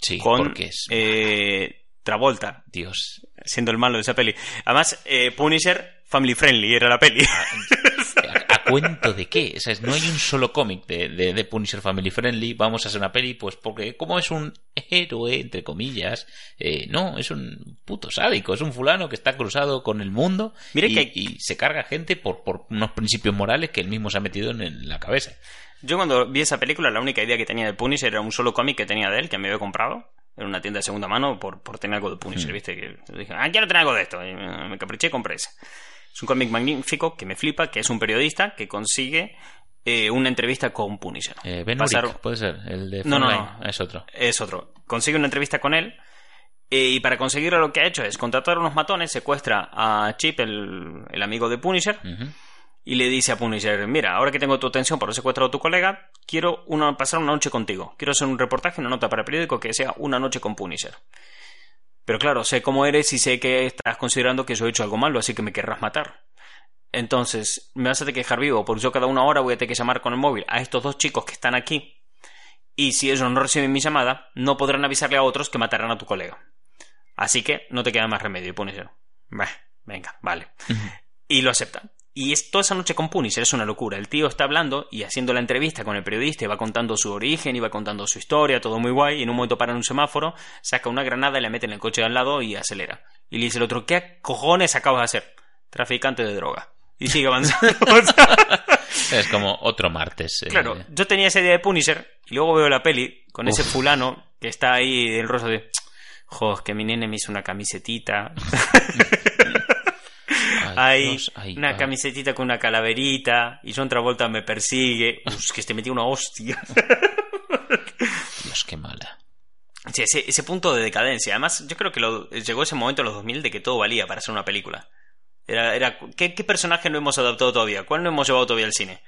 Sí, con porque es... eh, Travolta, Dios. siendo el malo de esa peli. Además, eh, Punisher, family friendly era la peli. ¿A, a cuento de qué? O sea, no hay un solo cómic de, de, de Punisher Family Friendly. Vamos a hacer una peli, pues porque como es un héroe, entre comillas, eh, no, es un puto sádico. Es un fulano que está cruzado con el mundo y, que- y se carga gente por, por unos principios morales que él mismo se ha metido en, en la cabeza. Yo cuando vi esa película, la única idea que tenía de Punisher era un solo cómic que tenía de él, que me había comprado en una tienda de segunda mano por, por tener algo de Punisher, ¿viste? Que dije, ah, quiero tener algo de esto. Y me, me capriché y compré ese. Es un cómic magnífico que me flipa, que es un periodista que consigue eh, una entrevista con Punisher. Eh, ben Pasar- puede ser, el de No, no, no. Es otro. Es otro. Consigue una entrevista con él. eh, y para conseguirlo lo que ha hecho es contratar a unos matones, secuestra a Chip, el, el amigo de Punisher, y le dice a Punisher, mira, ahora que tengo tu atención por el secuestro de tu colega, quiero una- pasar una noche contigo. Quiero hacer un reportaje, una nota para el periódico que sea una noche con Punisher. Pero claro, sé cómo eres y sé que estás considerando que yo he hecho algo malo, así que me querrás matar. Entonces, me vas a tener que dejar vivo, porque yo cada una hora voy a tener que llamar con el móvil a estos dos chicos que están aquí. Y si ellos no reciben mi llamada, no podrán avisarle a otros que matarán a tu colega. Así que no te queda más remedio. Y "Bah, venga, vale. Y lo acepta. Y es toda esa noche con Punisher es una locura. El tío está hablando y haciendo la entrevista con el periodista y va contando su origen y va contando su historia, todo muy guay. Y en un momento para en un semáforo, saca una granada y la mete en el coche de al lado y acelera. Y le dice el otro, ¿qué cojones acabas de hacer? Traficante de droga. Y sigue avanzando. Es como otro martes. eh, claro, yo tenía esa idea de Punisher y luego veo la peli con ese fulano que está ahí el rostro de... Joder, que mi nene me hizo una camisetita. ay, Hay una camisetita con una calaverita y John Travolta me persigue. Uf, que te metí una hostia. Dios, qué mala. Sí, ese, ese punto de decadencia. Además, yo creo que lo- llegó ese momento en los 2000 de que todo valía para hacer una película. Era, era ¿qué, qué personaje no hemos adaptado todavía? ¿Cuál no hemos llevado todavía al cine?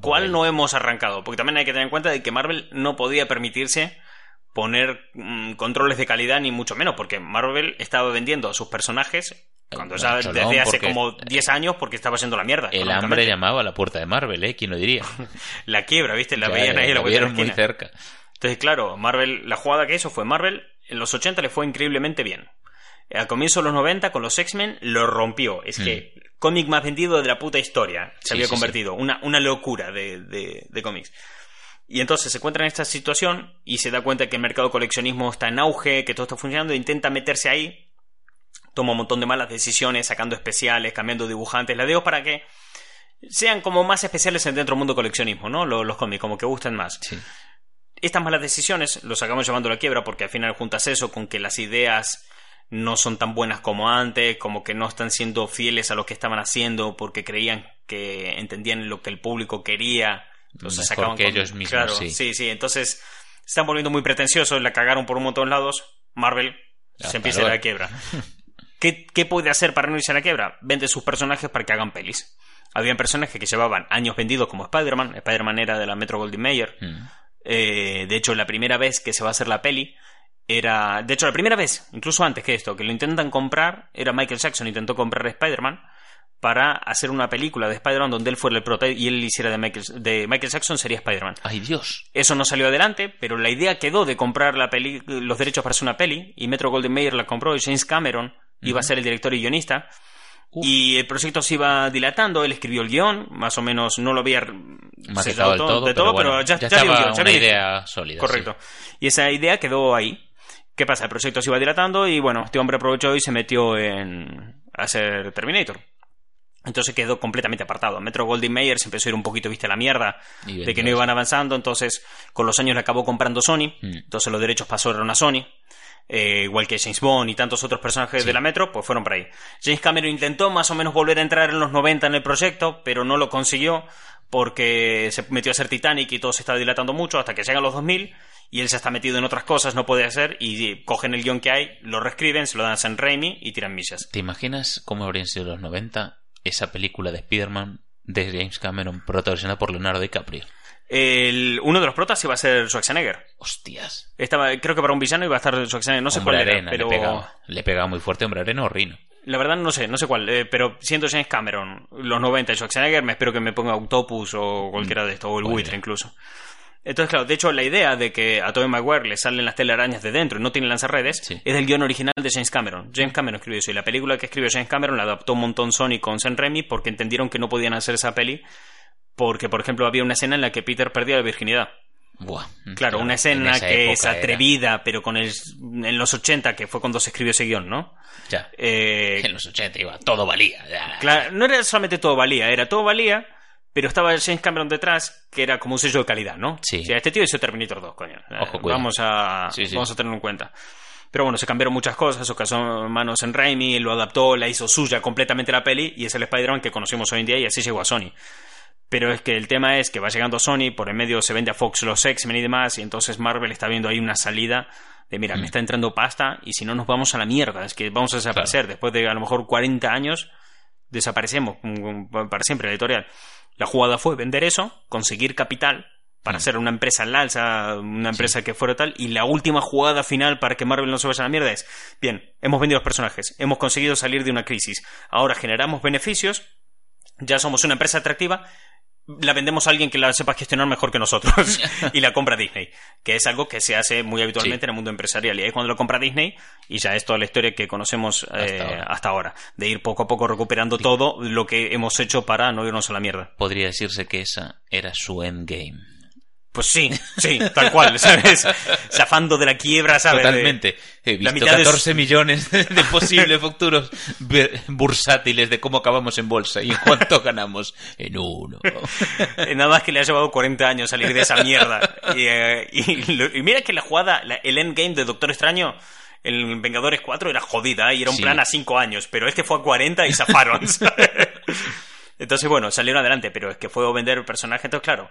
¿Cuál no hemos arrancado? Porque también hay que tener en cuenta de que Marvel no podía permitirse poner mm, controles de calidad ni mucho menos, porque Marvel estaba vendiendo a sus personajes cuando ya Cholón, desde hace como 10 años porque estaba siendo la mierda. El hambre llamaba a la puerta de Marvel, ¿eh? ¿Quién lo diría? La quiebra, ¿viste? La veían ahí la la vieron muy esquina. cerca. Entonces, claro, Marvel, la jugada que hizo fue Marvel, en los 80 le fue increíblemente bien. Al comienzo de los 90, con los X-Men, lo rompió. Es que cómic más vendido de la puta historia se. Sí, había sí, convertido. Una, una locura de, de, de cómics. Y entonces se encuentra en esta situación y se da cuenta que el mercado coleccionismo está en auge, que todo está funcionando, e intenta meterse ahí. Toma un montón de malas decisiones, sacando especiales, cambiando dibujantes, la digo para que sean como más especiales dentro del mundo del coleccionismo, ¿no? Los, los cómics, como que gusten más Sí. estas malas decisiones los acabamos llevando a la quiebra porque al final juntas eso con que las ideas no son tan buenas como antes, como que no están siendo fieles a lo que estaban haciendo porque creían que entendían lo que el público quería. Entonces Mejor acaban que con- ellos mismos, Claro, sí. sí, sí. Entonces se están volviendo muy pretenciosos, la cagaron por un montón de lados. Marvel se empieza la quiebra. ¿Qué, ¿Qué puede hacer para no irse a la quiebra? Vende sus personajes para que hagan pelis. Habían personajes que llevaban años vendidos como Spider-Man. Spider-Man era de la Metro Goldwyn Mayer. Mm. Eh, de hecho, la primera vez que se va a hacer la peli era. De hecho, la primera vez, incluso antes que esto, que lo intentan comprar, era Michael Jackson intentó comprar a Spider-Man para hacer una película de Spider-Man donde él fuera el prota y él hiciera de Michael, de Michael Jackson sería Spider-Man. Ay, Dios. Eso no salió adelante, pero la idea quedó de comprar la peli, los derechos para hacer una peli y Metro Golden Mayer la compró y James Cameron iba a ser el director y guionista. Uf. Y el proyecto se iba dilatando, él escribió el guion, más o menos no lo había Maquetado del todo, de pero, todo, bueno, pero ya, ya ya estaba guion, una idea sólida. Correcto. Y esa idea quedó ahí. ¿Qué pasa? El proyecto se iba dilatando y bueno, este hombre aprovechó y se metió en a hacer Terminator. Entonces quedó completamente apartado. Metro Goldwyn Mayer se empezó a ir un poquito, viste, a la mierda de que no iban avanzando. Entonces, con los años le acabó comprando Sony. Mm. Entonces los derechos pasaron a Sony. Eh, igual que James Bond y tantos otros personajes de la Metro, pues fueron por ahí. James Cameron intentó más o menos volver a entrar en los 90 en el proyecto, pero no lo consiguió porque se metió a hacer Titanic y todo se estaba dilatando mucho hasta que llegan los 2000 y él se está metido en otras cosas, no puede hacer y cogen el guion que hay, lo reescriben, se lo dan a Sam Raimi y tiran millas. ¿Te imaginas cómo habrían sido los 90 esa película de Spider-Man de James Cameron protagonizada por Leonardo DiCaprio? El, uno de los protas iba a ser Schwarzenegger. Hostias. Estaba, creo que para un villano iba a estar Schwarzenegger, no sé Hombre cuál era, pero le, pegaba, le pegaba muy fuerte Hombre Arena o Rino. la verdad no sé, no sé cuál, eh, pero siendo James Cameron, los 90 y Schwarzenegger, me espero que me ponga Octopus o cualquiera de estos, o el buitre incluso. Entonces, claro, de hecho, la idea de que a Tobey Maguire le salen las telarañas de dentro y no tiene lanzarredes Sí. es del guion original de James Cameron. James Cameron escribió eso y la película que escribió James Cameron la adaptó un montón Sony con Sam Raimi porque entendieron que no podían hacer esa peli porque, por ejemplo, había una escena en la que Peter perdía la virginidad. Buah. Claro, una en escena que es era- atrevida, pero con el, en los 80, que fue cuando se escribió ese guion, ¿no? Ya. Eh, En los 80 iba, todo valía. ya. Claro, no era solamente todo valía, era todo valía, pero estaba James Cameron detrás, que era como un sello de calidad, ¿no? Sí. O sea, este tío hizo Terminator 2, coño. Eh, Ojo, vamos a, Sí, sí. vamos a tenerlo en cuenta. Pero bueno, se cambiaron muchas cosas, se casó manos en Raimi, lo adaptó, la hizo suya completamente la peli, y es el Spider-Man que conocemos hoy en día, y así llegó a Sony. Pero es que el tema es que va llegando Sony, por en medio se vende a Fox los X-Men y demás, y entonces Marvel está viendo ahí una salida de, mira, Mm. me está entrando pasta, y si no nos vamos a la mierda, es que vamos a desaparecer. Después de a lo mejor 40 años, desaparecemos mm, para siempre la editorial. La jugada fue vender eso, conseguir capital para Mm. hacer una empresa en la alza, una empresa que fuera tal, y la última jugada final para que Marvel no se vaya a la mierda es, bien, hemos vendido los personajes, hemos conseguido salir de una crisis, ahora generamos beneficios, ya somos una empresa atractiva, la vendemos a alguien que la sepa gestionar mejor que nosotros y la compra Disney, que es algo que se hace muy habitualmente Sí. en el mundo empresarial. Y ahí es cuando lo compra Disney y ya es toda la historia que conocemos eh, ahora. hasta ahora, de ir poco a poco recuperando todo lo que hemos hecho para no irnos a la mierda. Podría decirse que esa era su endgame. Pues sí, sí, tal cual, ¿sabes? Zafando de la quiebra, ¿sabes? Totalmente. He la visto mitad de 14 millones de posibles futuros bursátiles de cómo acabamos en bolsa y en cuánto ganamos en uno. Eh, Nada más que le ha llevado 40 años salir de esa mierda. Y, eh, y lo- y mira que la jugada, la- el endgame de Doctor Extraño, el Vengadores 4 era jodida y era un Sí. plan a 5 años, pero es que fue a 40 y zafaron. Entonces, bueno, salieron adelante, pero es que fue vender el personaje. Entonces, claro,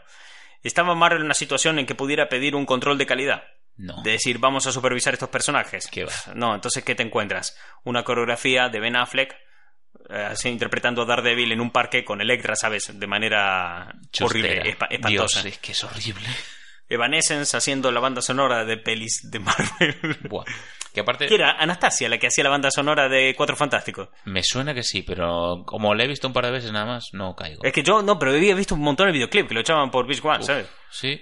estaba Marvel en una situación en que pudiera pedir un control de calidad. No. De decir, vamos a supervisar estos personajes. ¿Qué va? No, entonces, ¿qué te encuentras? Una coreografía de Ben Affleck eh, así interpretando a Daredevil en un parque con Electra, ¿sabes? De manera horrible, espantosa. Dios, es que es horrible. Evanescence haciendo la banda sonora de pelis de Marvel. Buah. Que aparte, que era Anastasia la que hacía la banda sonora de Cuatro Fantásticos. me suena que sí, pero como la he visto un par de veces nada más, no caigo. Es que yo, no, pero había visto un montón de videoclip que lo echaban por Beach One, Uf, ¿sabes? Sí,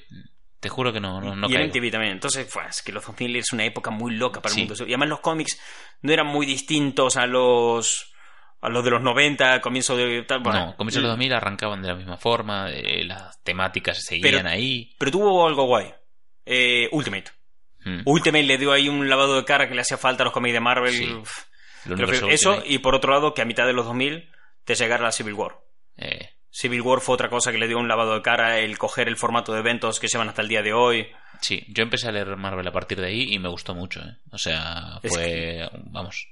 te juro que no, no, no y en caigo. MTV también. Entonces, fue, es que los 2000 es una época muy loca para Sí. el mundo. Y además los cómics no eran muy distintos a los a los de los 90, comienzo de... bueno, No, comienzos de los 2000 arrancaban de la misma forma, eh, las temáticas seguían Pero- ahí. Pero tuvo algo guay. Eh, Ultimate. Mm. Ultimate le dio ahí un lavado de cara que le hacía falta a los cómics de Marvel. Sí. Universo eso, Ultimate, y por otro lado, que a mitad de los 2000 te llegara la Civil War. eh, Civil War fue otra cosa que le dio un lavado de cara, el coger el formato de eventos que llevan hasta el día de hoy. sí, yo empecé a leer Marvel a partir de ahí y me gustó mucho. ¿eh? O sea, Es fue, vamos.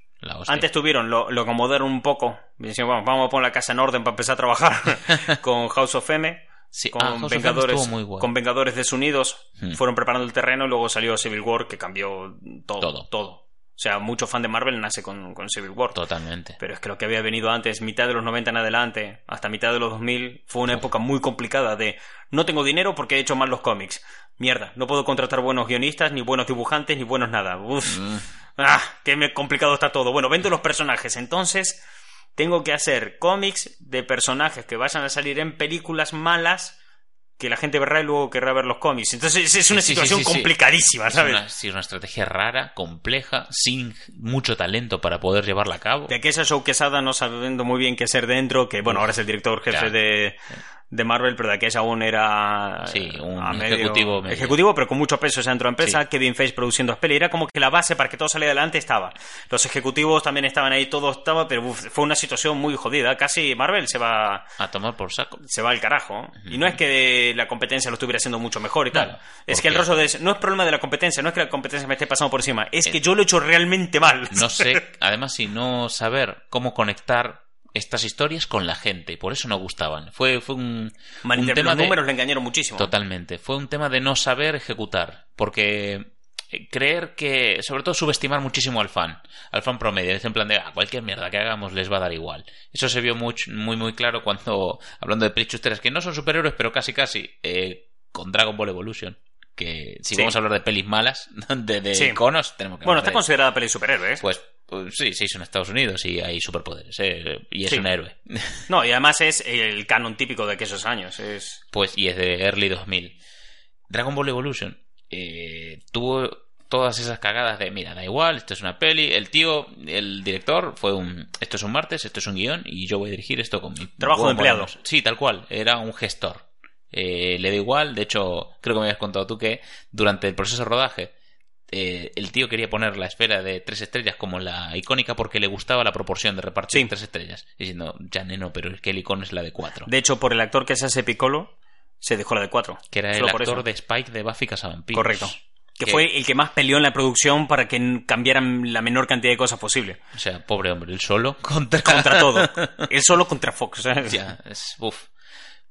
Antes tuvieron, lo, lo acomodaron un poco. Dicen, bueno, vamos a poner la casa en orden para empezar a trabajar con House of M. Sí, Con, ah, Vengadores, muy con Vengadores desunidos. Hmm. Fueron preparando el terreno y luego salió Civil War que cambió todo. Todo. Todo. O sea, mucho fan de Marvel nace con, con Civil War. Totalmente. Pero es que lo que había venido antes, mitad de los 90 en adelante, hasta mitad de los 2000, fue una época muy complicada de no tengo dinero porque he hecho mal los cómics. Mierda, no puedo contratar buenos guionistas, ni buenos dibujantes, ni buenos nada. Uf. Mm, Ah, qué complicado está todo. Bueno, vendo los personajes, entonces tengo que hacer cómics de personajes que vayan a salir en películas malas que la gente verá y luego querrá ver los cómics. Entonces es una Sí, situación sí, sí, sí. complicadísima, Es ¿sabes? una, sí, una estrategia rara, compleja, sin mucho talento para poder llevarla a cabo. De aquella show quesada no sabiendo muy bien qué hacer dentro, que bueno, ahora es el director jefe claro. de, de Marvel, pero de aquella aún era Sí, un a medio- ejecutivo medio. ejecutivo, pero con mucho peso dentro de la empresa. Sí. Kevin Feige produciendo las pelis. Era como que la base para que todo saliera adelante estaba. Los ejecutivos también estaban ahí, todo estaba, pero uf, fue una situación muy jodida. Casi Marvel se va A tomar por saco. se va al carajo. Y no es que la competencia lo estuviera haciendo mucho mejor y tal. Es ¿por que el rostro de no es problema de la competencia, no es que la competencia me esté pasando por encima, es que yo lo he hecho realmente mal. No sé, además, si no saber cómo conectar estas historias con la gente, y por eso no gustaban. Fue, fue un, un tema los de... números le engañaron muchísimo. Totalmente. Fue un tema de no saber ejecutar. Porque eh, creer que, sobre todo, subestimar muchísimo al fan, al fan promedio. Es en plan de, "Ah, cualquier mierda que hagamos les va a dar igual. Eso se vio muy, muy, muy claro cuando, hablando de pelis que no son superhéroes, pero casi, casi, eh, con Dragon Ball Evolution. Que si Sí. vamos a hablar de pelis malas, de, de Sí. iconos, tenemos que Bueno, está de- considerada peli superhéroes. Pues, pues sí, sí, son Estados Unidos y hay superpoderes, eh, y es Sí. un héroe. No, y además es el canon típico de aquellos años. Es... Pues, y es de Early 2000. Dragon Ball Evolution eh, tuvo todas esas cagadas de, mira, da igual, esto es una peli. El tío, el director, fue un, esto es un martes, esto es un guion, y yo voy a dirigir esto con mi... Trabajo de empleado. Sí, tal cual, era un gestor. Eh, le da igual, de hecho, creo que me habías contado tú que durante el proceso de rodaje, eh, el tío quería poner la esfera de tres estrellas como la icónica porque le gustaba la proporción de repartir Sí. tres estrellas. Diciendo, ya neno, pero es que el icono es la de cuatro. De hecho, por el actor que se hace Piccolo, se dejó la de cuatro. que era el Solo actor de Spike de Buffy Cazavampiros. Correcto. Que Que- fue el que más peleó en la producción para que cambiaran la menor cantidad de cosas posible. O sea, pobre hombre, él solo contra... Contra todo. Él solo contra Fox. ¿sabes? ya, es... Uf.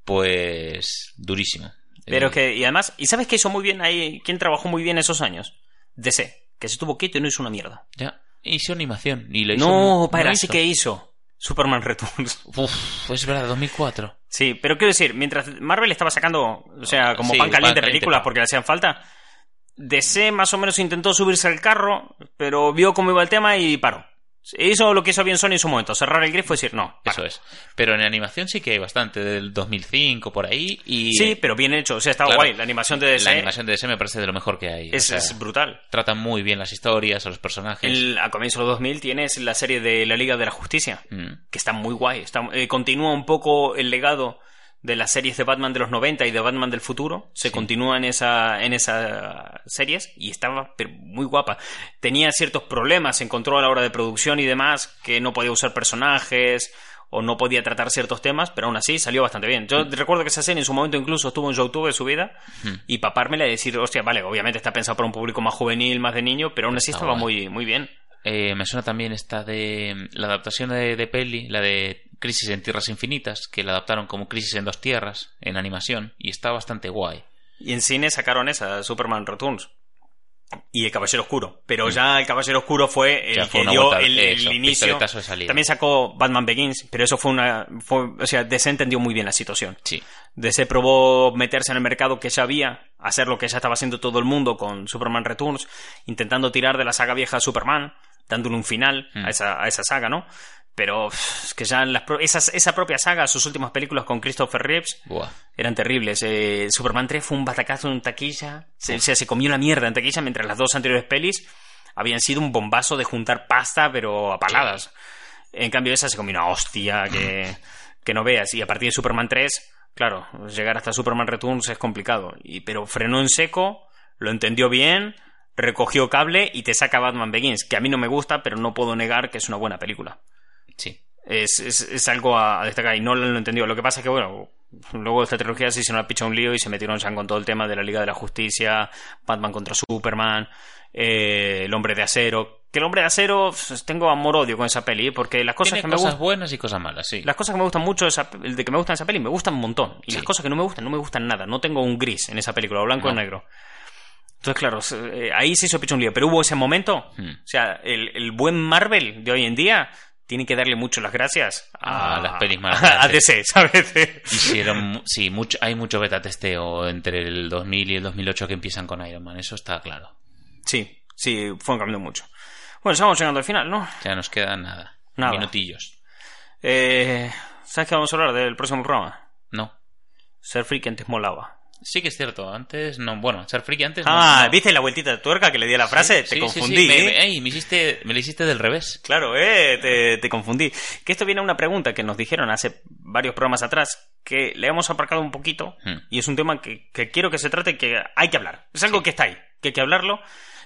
Pues... Durísimo. Pero Eh, que, y además, ¿y sabes qué hizo muy bien ahí? ¿Quién trabajó muy bien esos años? DC, que se estuvo quieto y no hizo una mierda. Ya, hizo animación. Y lo hizo, No, para, lo sí que hizo. Superman Returns. Uf, es verdad, 2004. Sí, pero quiero decir, mientras Marvel estaba sacando, o sea, como Sí, pan caliente pan películas porque le hacían falta, DC más o menos intentó subirse al carro, pero vio cómo iba el tema y paró. Hizo lo que hizo bien Sony en su momento, cerrar el grifo y decir, no, para. Eso es. Pero en animación sí que hay bastante, del 2005 por ahí. Y Sí, pero bien hecho, o sea, está Claro, guay. La animación de DC la animación de DC me parece de lo mejor que hay. O es, sea, es brutal. Tratan muy bien las historias, a los personajes. El- a comienzos de los 2000 tienes la serie de la Liga de la Justicia, Mm. que está muy guay. Está, eh, continúa un poco el legado de las series de Batman de los 90 y de Batman del futuro. Se Sí. continúa en esa en esas series y estaba muy guapa. Tenía ciertos problemas, se encontró a la hora de producción y demás, que no podía usar personajes o no podía tratar ciertos temas, pero aún así salió bastante bien. Yo recuerdo que esa serie en su momento incluso estuvo en YouTube subida Mm. y papármela y decir, hostia, vale, obviamente está pensado para un público más juvenil, más de niño, pero aún así estaba muy, muy bien. Eh, me suena también esta de mm, la adaptación de, de peli, la de Crisis en Tierras Infinitas, que la adaptaron como Crisis en dos tierras en animación y está bastante guay. Y en cine sacaron esa, Superman Returns. Y el Caballero Oscuro. Pero ya el Caballero Oscuro fue el Ya que dio vuelta- el, inicio. de. También sacó Batman Begins, pero eso fue una. Fue, o sea, DC entendió muy bien la situación. Sí. DC probó meterse en el mercado que ya había, hacer lo que ya estaba haciendo todo el mundo con Superman Returns, intentando tirar de la saga vieja a Superman, dándole un final Mm. a, esa, a esa saga, ¿no? Pero es que ya en las pro- esas- esa propia saga, sus últimas películas con Christopher Reeves, Buah. eran terribles. Eh, Superman 3 fue un batacazo en taquilla. Se, o sea, se comió la mierda en taquilla, mientras las dos anteriores pelis habían sido un bombazo de juntar pasta, pero a paladas. En cambio, esa se comió una hostia que, que no veas. Y a partir de Superman 3, claro, llegar hasta Superman Returns es complicado. Y, pero frenó en seco, lo entendió bien, recogió cable y te saca Batman Begins, que a mí no me gusta, pero no puedo negar que es una buena película Sí. es, es, es algo a, destacar y no lo he entendido. Lo que pasa es que, bueno, luego de esta trilogía se hicieron una picha un lío y se metieron ya con todo el tema de la Liga de la Justicia, Batman contra Superman, eh, El Hombre de Acero. Que El Hombre de Acero, pues, tengo amor-odio con esa peli, porque las cosas Tiene que me gustan... buenas y cosas malas, sí. Las cosas que me gustan mucho esa- de que me gustan esa peli me gustan un montón. Y Sí. las cosas que no me gustan, no me gustan nada. No tengo un gris en esa película, o blanco o negro. Entonces, claro, eh, ahí se hizo picha un lío. Pero hubo ese momento. Hmm. O sea, el, el buen Marvel de hoy en día tiene que darle mucho las gracias a, A las pelis de a. DC, ¿sabes? Hicieron, sí, mucho, hay mucho beta testeo entre el 2000 y el 2008 que empiezan con Iron Man, eso está claro. Sí, sí, fueron cambiando mucho. Bueno, estamos llegando al final, ¿no? Ya nos queda nada. Nada. Minutillos. Eh, ¿Sabes qué vamos a hablar del próximo programa? No. Ser que antes molaba. Sí que es cierto, antes no, bueno, ser friki antes no- Ah, no. ¿viste la vueltita de tuerca que le di a la frase? Sí, te sí, confundí. sí, me, ¿eh? me- ey, me hiciste, me lo hiciste del revés. Claro, eh, te, te confundí. Que esto viene a una pregunta que nos dijeron hace varios programas atrás, que le hemos aparcado un poquito Hmm. y es un tema que, que quiero que se trate que hay que hablar. Es algo que está ahí, que hay que hablarlo,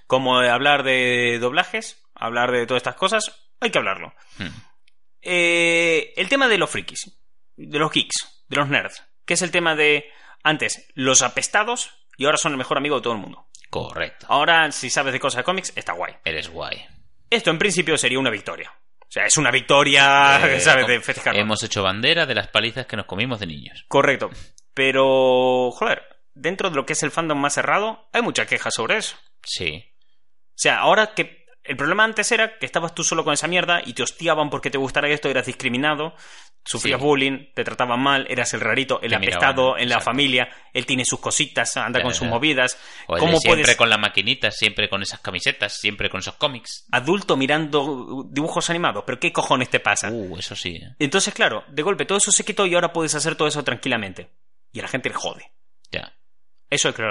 como hablar de doblajes, hablar de todas estas cosas, hay que hablarlo. Hmm. Eh, el tema de los frikis, de los geeks, de los nerds, que es el tema de antes los apestados y ahora son el mejor amigo de todo el mundo. Correcto. Ahora, si sabes de cosas de cómics, está guay. Eres guay. Esto en principio sería una victoria. O sea, es una victoria, Eh, ¿sabes? De festejar. Hemos hecho bandera de las palizas que nos comimos de niños. Correcto. Pero, joder, dentro de lo que es el fandom más cerrado, hay mucha queja sobre eso. Sí. O sea, ahora que. El problema antes era que estabas tú solo con esa mierda y te hostiaban porque te gustara esto, eras discriminado, sufrías Sí. bullying, te trataban mal, eras el rarito, el apestado en la exacto. familia, él tiene sus cositas, anda Ya, con ya. sus movidas. ¿Cómo siempre puedes. con la maquinita, siempre con esas camisetas, siempre con esos cómics. Adulto mirando dibujos animados, pero ¿qué cojones te pasa? Uh, eso sí. ¿eh? Entonces, claro, de golpe todo eso se quitó y ahora puedes hacer todo eso tranquilamente. Y a la gente le jode. Ya. Eso hay que.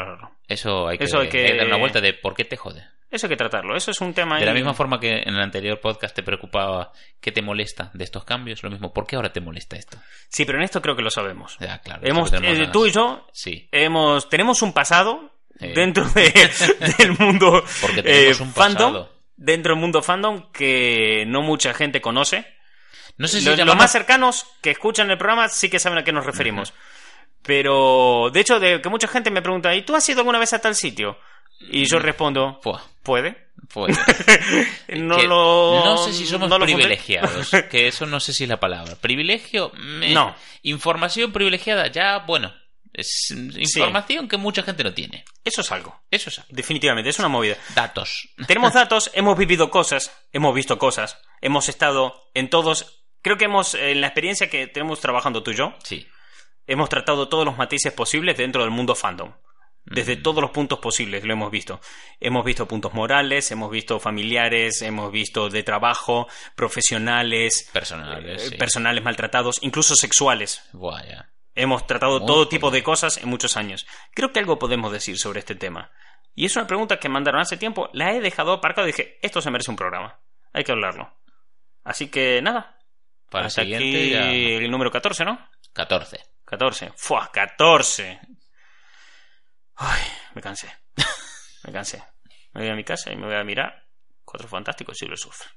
Eso hay que, Eso hay que- hay que dar una vuelta de por qué te jode. Eso hay que tratarlo. Eso es un tema. De la misma forma que en el anterior podcast te preocupaba qué te molesta de estos cambios, lo mismo, ¿por qué ahora te molesta esto? Sí, pero en esto creo que lo sabemos. Ya, claro. Hemos, eh, tú y yo Sí. hemos, tenemos un pasado dentro de- del mundo Porque tenemos eh, un fandom, dentro del mundo fandom que no mucha gente conoce. No sé si Los, más cercanos que escuchan el programa sí que saben a qué nos referimos. Pero, de hecho, de que mucha gente me pregunta, ¿y tú has ido alguna vez a tal sitio? Y Mm. yo respondo, Fua, ¿puede? pues, No que lo... no sé si somos no privilegiados, que eso no sé si es la palabra. Privilegio, me- No. Información privilegiada, ya, bueno, es información que mucha gente no tiene. Eso es algo. Eso es algo. Definitivamente, es una movida. datos. Tenemos datos, hemos vivido cosas, hemos visto cosas, hemos estado en todos. Creo que hemos, en la experiencia que tenemos trabajando tú y yo, Sí, hemos tratado todos los matices posibles dentro del mundo fandom. Desde todos los puntos posibles lo hemos visto. Hemos visto puntos morales, hemos visto familiares, hemos visto de trabajo, profesionales, personales. eh, sí. personales maltratados, incluso sexuales. Buah, ya. Hemos tratado Muy todo tipo de cosas en muchos años. Creo que algo podemos decir sobre este tema. Y es una pregunta que mandaron hace tiempo. La he dejado aparcada y dije, esto se merece un programa. Hay que hablarlo. Así que nada. Para el siguiente aquí ya. el número 14, ¿no? 14. 14. ¡Fua! ¡14! Ay, me cansé. Me cansé. Me voy a mi casa y me voy a mirar Cuatro Fantásticos y Silver Surfer.